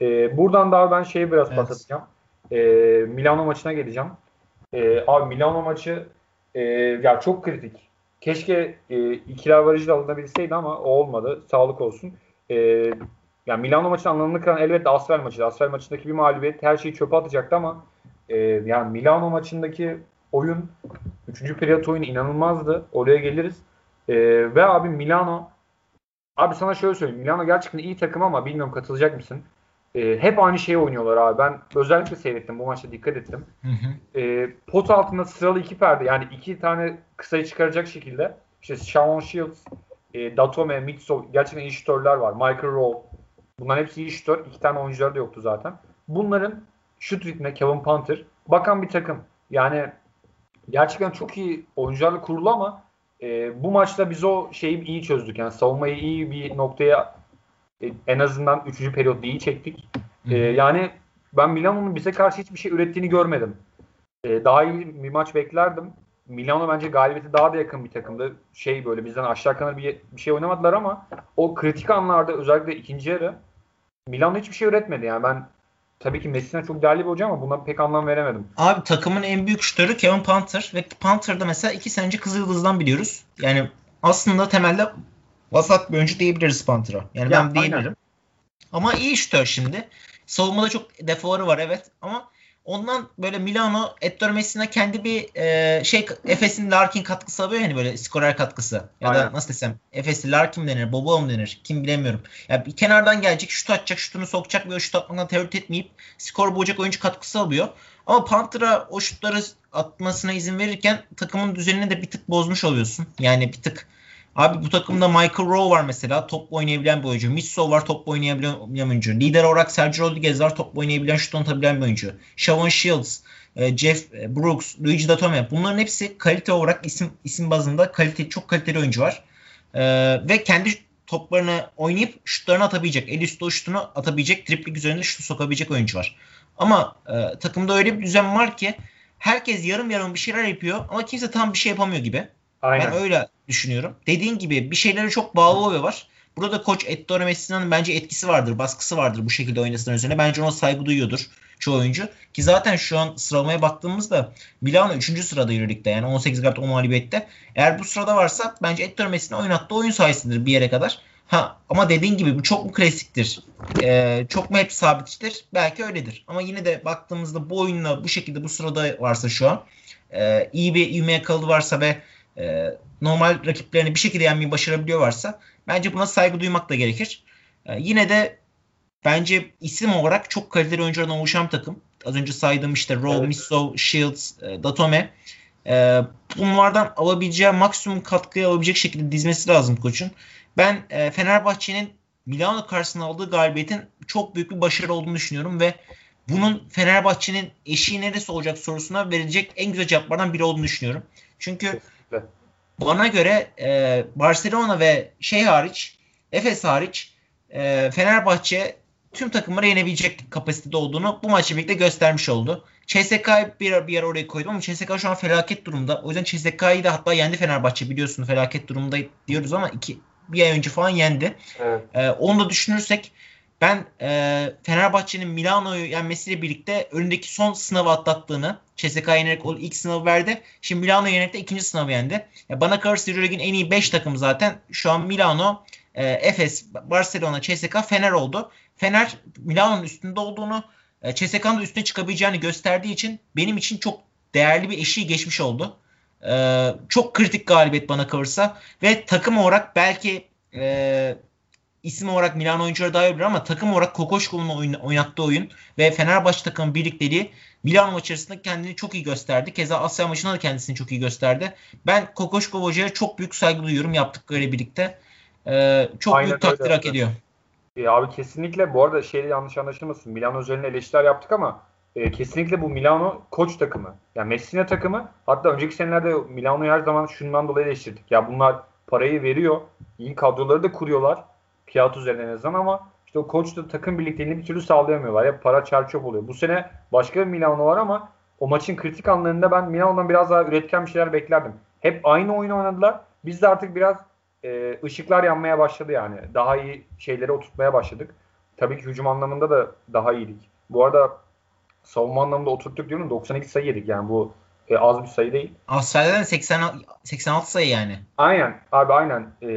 Ee, buradan daha ben şeyi biraz evet. patlatacağım. Ee, Milano maçına geleceğim. Ee, abi Milano maçı e, ya çok kritik. Keşke e, ikili avarajı alınabilseydi ama o olmadı. Sağlık olsun. E, yani Milano maçının anlamını kıran elbette Asfer maçıydı. Asfer maçındaki bir mağlubiyet her şeyi çöpe atacaktı ama e, yani Milano maçındaki oyun 3. periyot oyunu inanılmazdı. Oraya geliriz. E, ve abi Milano abi sana şöyle söyleyeyim. Milano gerçekten iyi takım ama bilmiyorum katılacak mısın? E, hep aynı şeyi oynuyorlar abi. Ben özellikle seyrettim. Bu maçta dikkat ettim. Hı hı. E, pot altında sıralı iki perde yani iki tane kısayı çıkaracak şekilde işte Shawn Shields, e, Datome, Mitso gerçekten iyi şütörler var. Michael Rowe. Bunların hepsi iyi şütör. İki tane oyuncuları da yoktu zaten. Bunların şut ritmine Kevin Panther bakan bir takım. Yani gerçekten çok iyi oyuncularla kurulu ama e, bu maçta biz o şeyi iyi çözdük. Yani savunmayı iyi bir noktaya e, en azından 3. periyotta iyi çektik. E, yani ben Milano'nun bize karşı hiçbir şey ürettiğini görmedim. E, daha iyi bir maç beklerdim. Milano bence galibiyeti daha da yakın bir takımdı. Şey böyle bizden aşağı kanal bir, bir şey oynamadılar ama o kritik anlarda özellikle ikinci yarı Milano hiçbir şey üretmedi. Yani ben tabii ki Messina çok değerli bir hoca ama buna pek anlam veremedim. Abi takımın en büyük şutörü Kevin Panther ve Panther'da mesela iki sene önce Kızıldız'dan biliyoruz. Yani aslında temelde vasat bir oyuncu diyebiliriz Panther'a. Yani ya, ben diyebilirim. Aynen. Ama iyi şutör şimdi. Savunmada çok defoları var evet ama Ondan böyle Milano Ettore Messina kendi bir e, şey Efes'in Larkin katkısı alıyor hani böyle skorer katkısı. Ya Aynen. da nasıl desem Efes'in Larkin denir, Bobo mu denir kim bilemiyorum. Ya yani bir kenardan gelecek şut atacak, şutunu sokacak ve o şut atmaktan tereddüt etmeyip skor bozacak oyuncu katkısı alıyor. Ama Panther'a o şutları atmasına izin verirken takımın düzenini de bir tık bozmuş oluyorsun. Yani bir tık Abi bu takımda Michael Rowe var mesela. Top oynayabilen bir oyuncu. Mitso var top oynayabilen bir oyuncu. Lider olarak Sergio Rodriguez var. Top oynayabilen, şut atabilen bir oyuncu. Shavon Shields, e, Jeff e, Brooks, Luigi Datome. Bunların hepsi kalite olarak isim isim bazında kalite çok kaliteli oyuncu var. Ee, ve kendi toplarını oynayıp şutlarını atabilecek. El üstü şutunu atabilecek. Triplik üzerinde şutu sokabilecek oyuncu var. Ama e, takımda öyle bir düzen var ki herkes yarım yarım bir şeyler yapıyor ama kimse tam bir şey yapamıyor gibi. Aynen. Ben öyle düşünüyorum. Dediğin gibi bir şeylere çok bağlı oluyor var. Burada koç Ettore Messina'nın bence etkisi vardır, baskısı vardır bu şekilde oynasınlar üzerine. Bence ona saygı duyuyordur çoğu oyuncu. Ki zaten şu an sıralamaya baktığımızda Milano 3. sırada Euroleague'de yani 18 galibiyet 10 mağlubiyette. Eğer bu sırada varsa bence Ettore Messina oynattığı oyun sayesinde bir yere kadar. Ha ama dediğin gibi bu çok mu klasiktir? Ee, çok mu hep sabittir? Belki öyledir. Ama yine de baktığımızda bu oyunla bu şekilde bu sırada varsa şu an e, iyi bir ivme yakaladı varsa ve e, normal rakiplerini bir şekilde yenmeyi başarabiliyorlarsa bence buna saygı duymak da gerekir. E, yine de bence isim olarak çok kaliteli oyunculardan oluşan takım. Az önce saydığım işte Roll, evet. Misso, Shields, e, Datome. E, bunlardan alabileceği maksimum katkıyı alabilecek şekilde dizmesi lazım koçun. Ben e, Fenerbahçe'nin Milano karşısında aldığı galibiyetin çok büyük bir başarı olduğunu düşünüyorum ve bunun Fenerbahçe'nin eşiği neresi olacak sorusuna verilecek en güzel cevaplardan biri olduğunu düşünüyorum. Çünkü bana göre e, Barcelona ve şey hariç Efes hariç e, Fenerbahçe tüm takımları yenebilecek kapasitede olduğunu bu maçı birlikte göstermiş oldu. CSK'yı bir, bir yer oraya koydum ama CSK şu an felaket durumda. O yüzden CSK'yı da hatta yendi Fenerbahçe biliyorsun felaket durumda diyoruz ama iki, bir ay önce falan yendi. Evet. Ee, onu da düşünürsek ben e, Fenerbahçe'nin Milano'yu yenmesiyle birlikte önündeki son sınavı atlattığını CSK yenerek ilk sınavı verdi. Şimdi Milano yenerek de ikinci sınavı yendi. Ya bana kalırsa Euroleague'in en iyi 5 takımı zaten. Şu an Milano, e, Efes, Barcelona, CSK, Fener oldu. Fener Milano'nun üstünde olduğunu, e, CSK'nın da üstüne çıkabileceğini gösterdiği için benim için çok değerli bir eşiği geçmiş oldu. E, çok kritik galibiyet bana kalırsa ve takım olarak belki e, isim olarak Milan oyuncuları daha iyi ama takım olarak Kokoşkov'un oyun, oynattığı oyun ve Fenerbahçe takımın birlikteliği Milan maçı arasında kendini çok iyi gösterdi. Keza Asya maçında da kendisini çok iyi gösterdi. Ben Kokoşkov hocaya çok büyük saygı duyuyorum yaptıkları birlikte. Ee, çok Aynen büyük takdir hak ediyor. E, abi kesinlikle bu arada şeyde yanlış anlaşılmasın. Milano üzerine eleştiriler yaptık ama e, kesinlikle bu Milano koç takımı. Yani Messina takımı hatta önceki senelerde Milano'yu her zaman şundan dolayı eleştirdik. Ya bunlar parayı veriyor. iyi kadroları da kuruyorlar. Kağıt üzerine en azından ama işte o koç da takım birlikteliğini bir türlü sağlayamıyorlar. Ya para çarçöp oluyor. Bu sene başka bir Milano var ama o maçın kritik anlarında ben Milano'dan biraz daha üretken bir şeyler beklerdim. Hep aynı oyunu oynadılar. Biz de artık biraz e, ışıklar yanmaya başladı yani. Daha iyi şeyleri oturtmaya başladık. Tabii ki hücum anlamında da daha iyiydik. Bu arada savunma anlamında oturttuk diyorum 92 sayı yedik yani bu e, az bir sayı değil. Avustralya'dan 80, 86 sayı yani. Aynen abi aynen. E,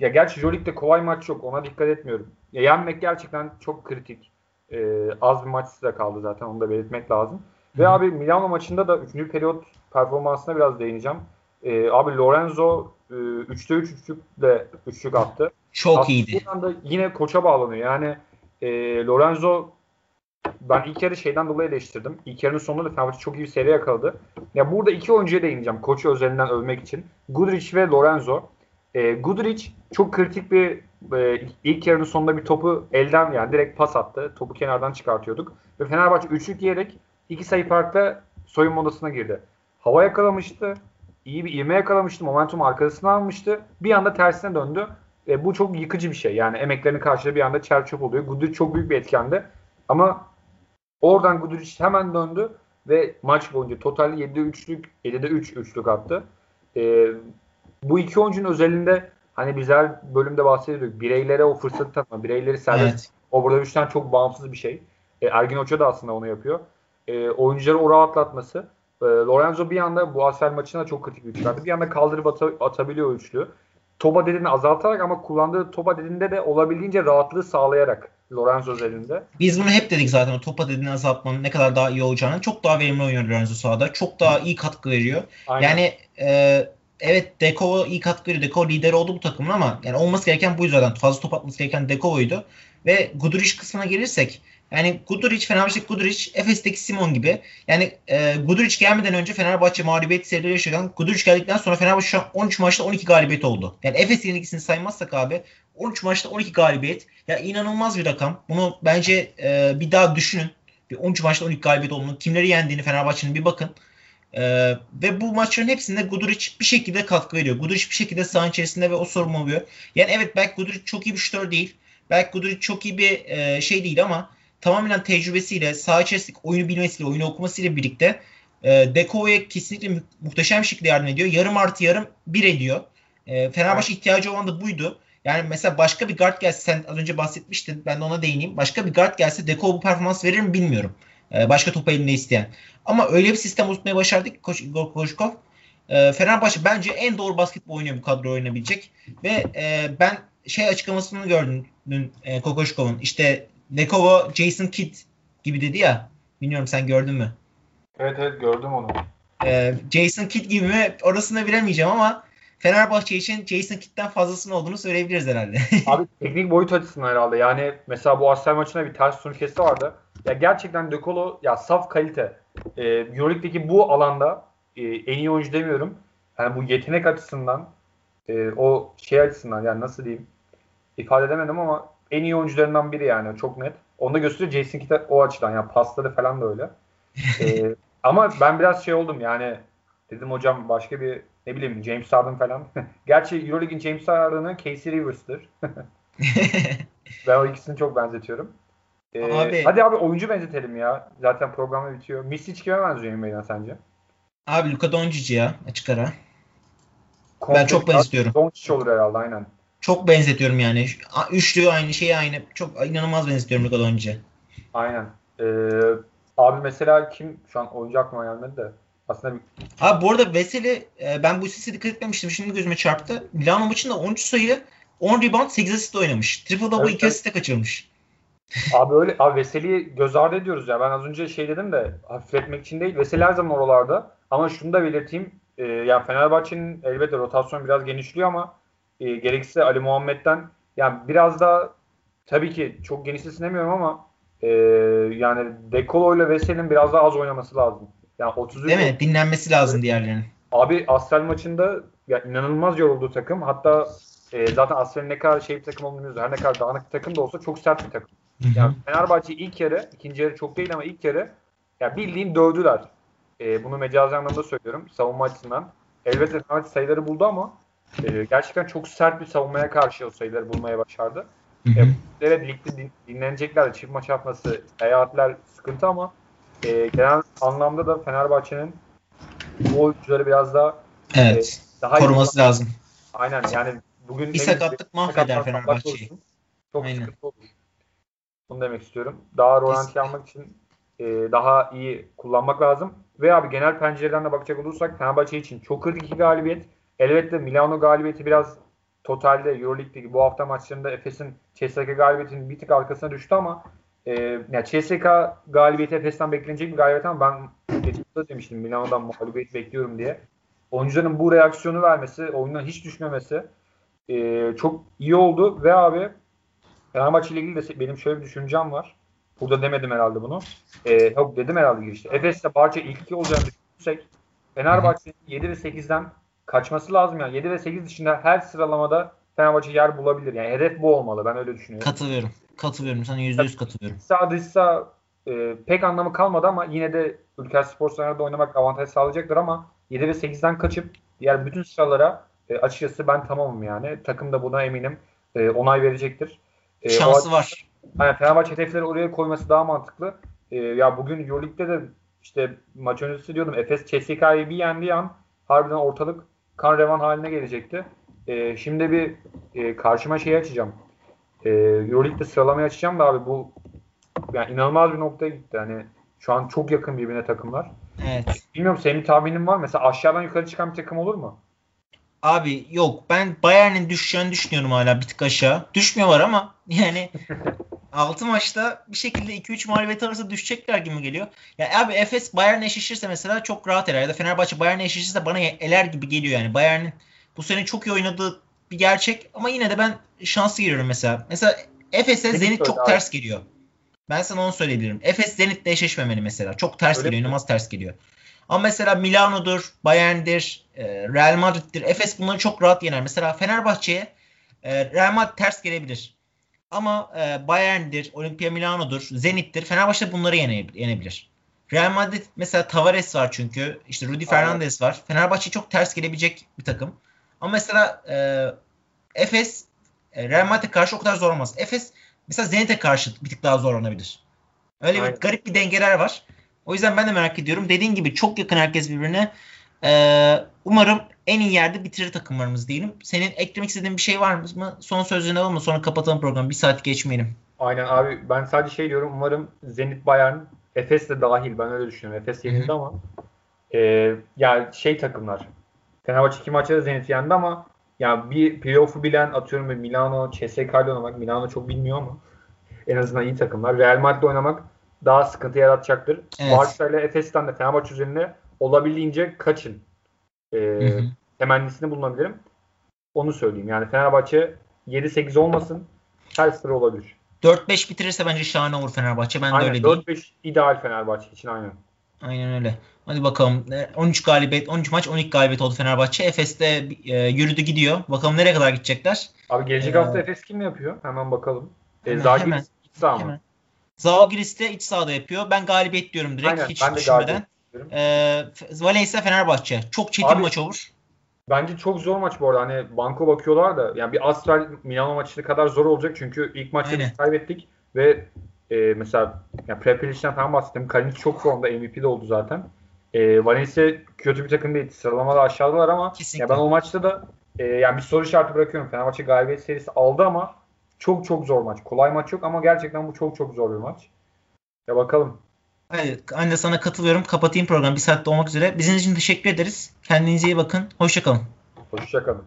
ya gerçi Jolik'te kolay maç yok ona dikkat etmiyorum. Ya yenmek gerçekten çok kritik. E, az bir maç size kaldı zaten onu da belirtmek lazım. Ve abi Milano maçında da 3. periyot performansına biraz değineceğim. E, abi Lorenzo e, 3'te 3 üçlükle üçlük attı. Çok Aslında iyiydi. Buradan da yine koça bağlanıyor. Yani e, Lorenzo ben ilk yarı şeyden dolayı eleştirdim. İlk yarının sonunda da Fenerbahçe çok iyi bir seri yakaladı. Ya burada iki oyuncuya değineceğim koçu özelinden övmek için. Goodrich ve Lorenzo. E, Goodrich çok kritik bir e, ilk yarının sonunda bir topu elden yani direkt pas attı. Topu kenardan çıkartıyorduk. Ve Fenerbahçe üçlük diyerek iki sayı farkla soyunma odasına girdi. Hava yakalamıştı. İyi bir ivme yakalamıştı. Momentum arkasına almıştı. Bir anda tersine döndü. E, bu çok yıkıcı bir şey. Yani emeklerini karşılığı bir anda çer çöp oluyor. Goodrich çok büyük bir etkendi. Ama oradan Goodrich hemen döndü ve maç boyunca totalde 7'de 3'lük 7'de 3 üçlük attı. E, bu iki oyuncunun özelinde hani bizler bölümde bahsediyorduk. Bireylere o fırsatı tanıma, bireyleri serbest. Evet. O burada üçten çok bağımsız bir şey. E, Ergin Hoca da aslında onu yapıyor. E, oyuncuları o rahatlatması. E, Lorenzo bir anda bu Asfer maçına çok kritik bir çıkarttı. Bir anda kaldırıp at- atabiliyor üçlü. Topa dediğini azaltarak ama kullandığı topa dediğinde de olabildiğince rahatlığı sağlayarak Lorenzo özelinde. Biz bunu hep dedik zaten o topa dediğini azaltmanın ne kadar daha iyi olacağını. Çok daha verimli oynuyor Lorenzo sahada. Çok daha iyi katkı veriyor. Aynen. Yani e, evet Deko iyi katkı veriyor. Deko lider oldu bu takımın ama yani olması gereken bu zaten. Fazla top atması gereken Deko'ydu. Ve Guduric kısmına gelirsek yani Guduric, Fenerbahçe Guduric, Efes'teki Simon gibi. Yani e, Guduric gelmeden önce Fenerbahçe mağlubiyet serileri yaşayan Guduric geldikten sonra Fenerbahçe şu an 13 maçta 12 galibiyet oldu. Yani Efes yenilgisini saymazsak abi 13 maçta 12 galibiyet. Ya inanılmaz bir rakam. Bunu bence e, bir daha düşünün. Bir 13 maçta 12 galibiyet olduğunu, kimleri yendiğini Fenerbahçe'nin bir bakın. E, ve bu maçların hepsinde Guduric bir şekilde katkı veriyor. Guduric bir şekilde sahanın içerisinde ve o sorumlu oluyor. Yani evet belki Guduric çok iyi bir şutör değil. Belki Guduric çok iyi bir e, şey değil ama tamamen tecrübesiyle, saha içerisindeki oyunu bilmesiyle, oyunu okumasıyla birlikte e, Deko'ya kesinlikle mu- muhteşem bir şekilde yardım ediyor. Yarım artı yarım bir ediyor. E, Fenerbahçe ihtiyacı olan da buydu. Yani mesela başka bir guard gelse sen az önce bahsetmiştin ben de ona değineyim. Başka bir guard gelse Deko bu performans verir mi bilmiyorum. Ee, başka topu elinde isteyen. Ama öyle bir sistem oturtmaya başardık Koş, Igor Koşkov. Ee, Fenerbahçe bence en doğru basketbol oynuyor bu kadro oynayabilecek. Ve e, ben şey açıklamasını gördüm dün e, Kokoşkov'un. İşte Dekova Jason Kidd gibi dedi ya. Bilmiyorum sen gördün mü? Evet evet gördüm onu. Ee, Jason Kidd gibi mi? Orasını bilemeyeceğim ama Fenerbahçe için Jason Kidd'den fazlasının olduğunu söyleyebiliriz herhalde. Abi teknik boyut açısından herhalde. Yani mesela bu Arsenal maçına bir ters turnikesi vardı. Ya gerçekten De Colo ya saf kalite. Ee, Euroleague'deki bu alanda e, en iyi oyuncu demiyorum. Yani bu yetenek açısından e, o şey açısından yani nasıl diyeyim ifade edemedim ama en iyi oyuncularından biri yani çok net. Onu da gösteriyor Jason Kidd o açıdan yani pasları falan da öyle. ee, ama ben biraz şey oldum yani dedim hocam başka bir ne bileyim James Harden falan. Gerçi Euroleague'in James Harden'ı Casey Rivers'tır. ben o ikisini çok benzetiyorum. Ee, abi, hadi abi oyuncu benzetelim ya. Zaten programı bitiyor. Misic kime benziyor Emre'den sence? Abi Luka Doncic ya açık ara. ben çok benzetiyorum. Doncic olur herhalde aynen. Çok benzetiyorum yani. Üçlü aynı şey aynı. Çok inanılmaz benzetiyorum Luka Doncic'e. Aynen. Ee, abi mesela kim şu an oyuncu aklıma gelmedi de. Aslında bir... Abi bu arada Veseli e, ben bu sesi dikkat etmemiştim. Şimdi gözüme çarptı. Milano maçında 13 sayı 10 rebound 8 asist oynamış. Triple double evet, 2 asiste kaçırmış. Abi öyle abi Veseli'yi göz ardı ediyoruz ya. Ben az önce şey dedim de hafifletmek için değil. Veseli her zaman oralarda. Ama şunu da belirteyim. E, yani Fenerbahçe'nin elbette rotasyon biraz genişliyor ama e, gerekirse Ali Muhammed'den yani biraz da tabii ki çok genişlesin demiyorum ama e, yani Dekolo ile Veseli'nin biraz daha az oynaması lazım. Yani 33 Değil mi? Dinlenmesi lazım diğerlerinin. Abi Asfel maçında ya inanılmaz yoruldu takım. Hatta e, zaten Asfel'in ne kadar şey bir takım olduğunu biliyoruz. Her ne kadar dağınık bir takım da olsa çok sert bir takım. Yani Fenerbahçe ilk yarı, ikinci yarı çok değil ama ilk yarı ya bildiğin dövdüler. E, bunu mecazi anlamda söylüyorum savunma açısından. Elbette Fenerbahçe sayıları buldu ama e, gerçekten çok sert bir savunmaya karşı o sayıları bulmaya başardı. Hı E, ligde din, dinlenecekler. Çift maç yapması, seyahatler sıkıntı ama e, genel anlamda da Fenerbahçe'nin bu oyuncuları biraz daha evet, e, daha koruması iyi, lazım. Aynen yani bugün bir sakatlık mahveder Fenerbahçe'yi. Çok Aynen. sıkıntı olur. Bunu demek istiyorum. Daha rolanti almak için e, daha iyi kullanmak lazım. Ve abi genel pencereden de bakacak olursak Fenerbahçe için çok kritik galibiyet. Elbette Milano galibiyeti biraz totalde Euroleague'deki bu hafta maçlarında Efes'in CSK galibiyetinin bir tık arkasına düştü ama e, yani CSK galibiyeti Efes'ten beklenecek bir galibiyet ama ben geçmişte demiştim Milano'dan mağlubiyet bekliyorum diye. Oyuncuların bu reaksiyonu vermesi, oyundan hiç düşmemesi e, çok iyi oldu ve abi Fenerbahçe ile ilgili de benim şöyle bir düşüncem var. Burada demedim herhalde bunu. E, yok dedim herhalde girişte. Efes'te Barça ilk iki olacağını düşünürsek Fenerbahçe'nin 7 ve 8'den kaçması lazım yani. 7 ve 8 dışında her sıralamada Fenerbahçe yer bulabilir. Yani hedef bu olmalı. Ben öyle düşünüyorum. Katılıyorum. Katılıyorum. Sana %100 katılıyorum. Sağ dış sağ e, pek anlamı kalmadı ama yine de Ülker Spor Sahada oynamak avantaj sağlayacaktır ama 7 ve 8'den kaçıp diğer bütün sıralara e, açıkçası ben tamamım yani. Takım da buna eminim e, onay verecektir. E, Şansı o, var. Yani Fenerbahçe hedefleri oraya koyması daha mantıklı. E, ya bugün Euroleague'de de işte maç öncesi diyordum Efes CSK'yı bir yendiği an harbiden ortalık kan revan haline gelecekti. E, şimdi bir e, karşıma şey açacağım. E, Euroleague'de sıralamayı açacağım da abi bu yani inanılmaz bir noktaya gitti. Hani şu an çok yakın birbirine takımlar. Evet. Bilmiyorum senin tahminin var mı? Mesela aşağıdan yukarı çıkan bir takım olur mu? Abi yok ben Bayern'in düşeceğini düşünüyorum hala bir tık aşağı. Düşmüyorlar ama yani 6 maçta bir şekilde 2-3 mağlubiyet arası düşecekler gibi geliyor. Ya abi Efes Bayern'le eşleşirse mesela çok rahat eler. Ya da Fenerbahçe Bayern'le eşleşirse bana eler gibi geliyor yani. Bayern'in bu sene çok iyi oynadığı bir gerçek ama yine de ben şanslı giriyorum mesela. Mesela Efes'e Zenit çok abi. ters geliyor. Ben sana onu söyleyebilirim. Efes Zenit'le eşleşmemeli mesela. Çok ters Öyle geliyor. İnanılmaz ters geliyor. Ama mesela Milano'dur, Bayern'dir, e, Real Madrid'dir. Efes bunları çok rahat yener. Mesela Fenerbahçe'ye e, Real Madrid ters gelebilir. Ama e, Bayern'dir, Olimpia Milano'dur, Zenit'tir. Fenerbahçe bunları yenebilir. Real Madrid mesela Tavares var çünkü. İşte Rudy Fernandez var. Fenerbahçe çok ters gelebilecek bir takım. Ama mesela e, Efes e, Real Madrid'e karşı o kadar zor olmaz. Efes mesela Zenit'e karşı bir tık daha zorlanabilir. Öyle Aynen. bir garip bir dengeler var. O yüzden ben de merak ediyorum. Dediğin gibi çok yakın herkes birbirine. Ee, umarım en iyi yerde bitirir takımlarımız diyelim. Senin eklemek istediğin bir şey var mı? Son sözlerini alalım mı? Sonra kapatalım programı. Bir saat geçmeyelim. Aynen abi ben sadece şey diyorum. Umarım Zenit Bayern Efes de dahil. Ben öyle düşünüyorum. Efes yenildi ama e, yani şey takımlar. Fenerbahçe iki maçta da Zenit yendi ama ya bir playoff'u bilen atıyorum ve Milano, CSK ile oynamak. Milano çok bilmiyor ama en azından iyi takımlar. Real Madrid oynamak daha sıkıntı yaratacaktır. Evet. Barça ile Efes'ten de Fenerbahçe üzerinde olabildiğince kaçın. Ee, temennisini bulunabilirim. Onu söyleyeyim. Yani Fenerbahçe 7-8 olmasın. Her sıra olabilir. 4-5 bitirirse bence şahane olur Fenerbahçe. Ben aynen, de öyle 4-5 değil. ideal Fenerbahçe için aynen. Aynen öyle. Hadi bakalım. 13 galibiyet, 13 maç 12 galibiyet oldu Fenerbahçe. Efes'te e, yürüdü gidiyor. Bakalım nereye kadar gidecekler. Abi gelecek ee, hafta Efes kim yapıyor? Hemen bakalım. E, hemen, hemen, iç sağ mı? Zalgiris de iç sahada yapıyor. Ben galibiyet diyorum direkt Aynen, hiç ben düşünmeden. Ee, Valencia Fenerbahçe. Çok çetin Abi, maç olur. Bence çok zor maç bu arada. Hani banko bakıyorlar da yani bir Astral Milano maçı kadar zor olacak çünkü ilk maçta biz kaybettik ve e, mesela yani Prepelic'ten falan bahsettim. Kalinic çok formda MVP de oldu zaten. E, Valencia kötü bir takım değil. Sıralamada aşağıdalar ama ya ben o maçta da e, yani bir soru işareti bırakıyorum. Fenerbahçe galibiyet serisi aldı ama çok çok zor maç. Kolay maç yok ama gerçekten bu çok çok zor bir maç. Ya bakalım. Ben de sana katılıyorum. Kapatayım programı. Bir saatte olmak üzere. Bizim için teşekkür ederiz. Kendinize iyi bakın. Hoşçakalın. Hoşçakalın.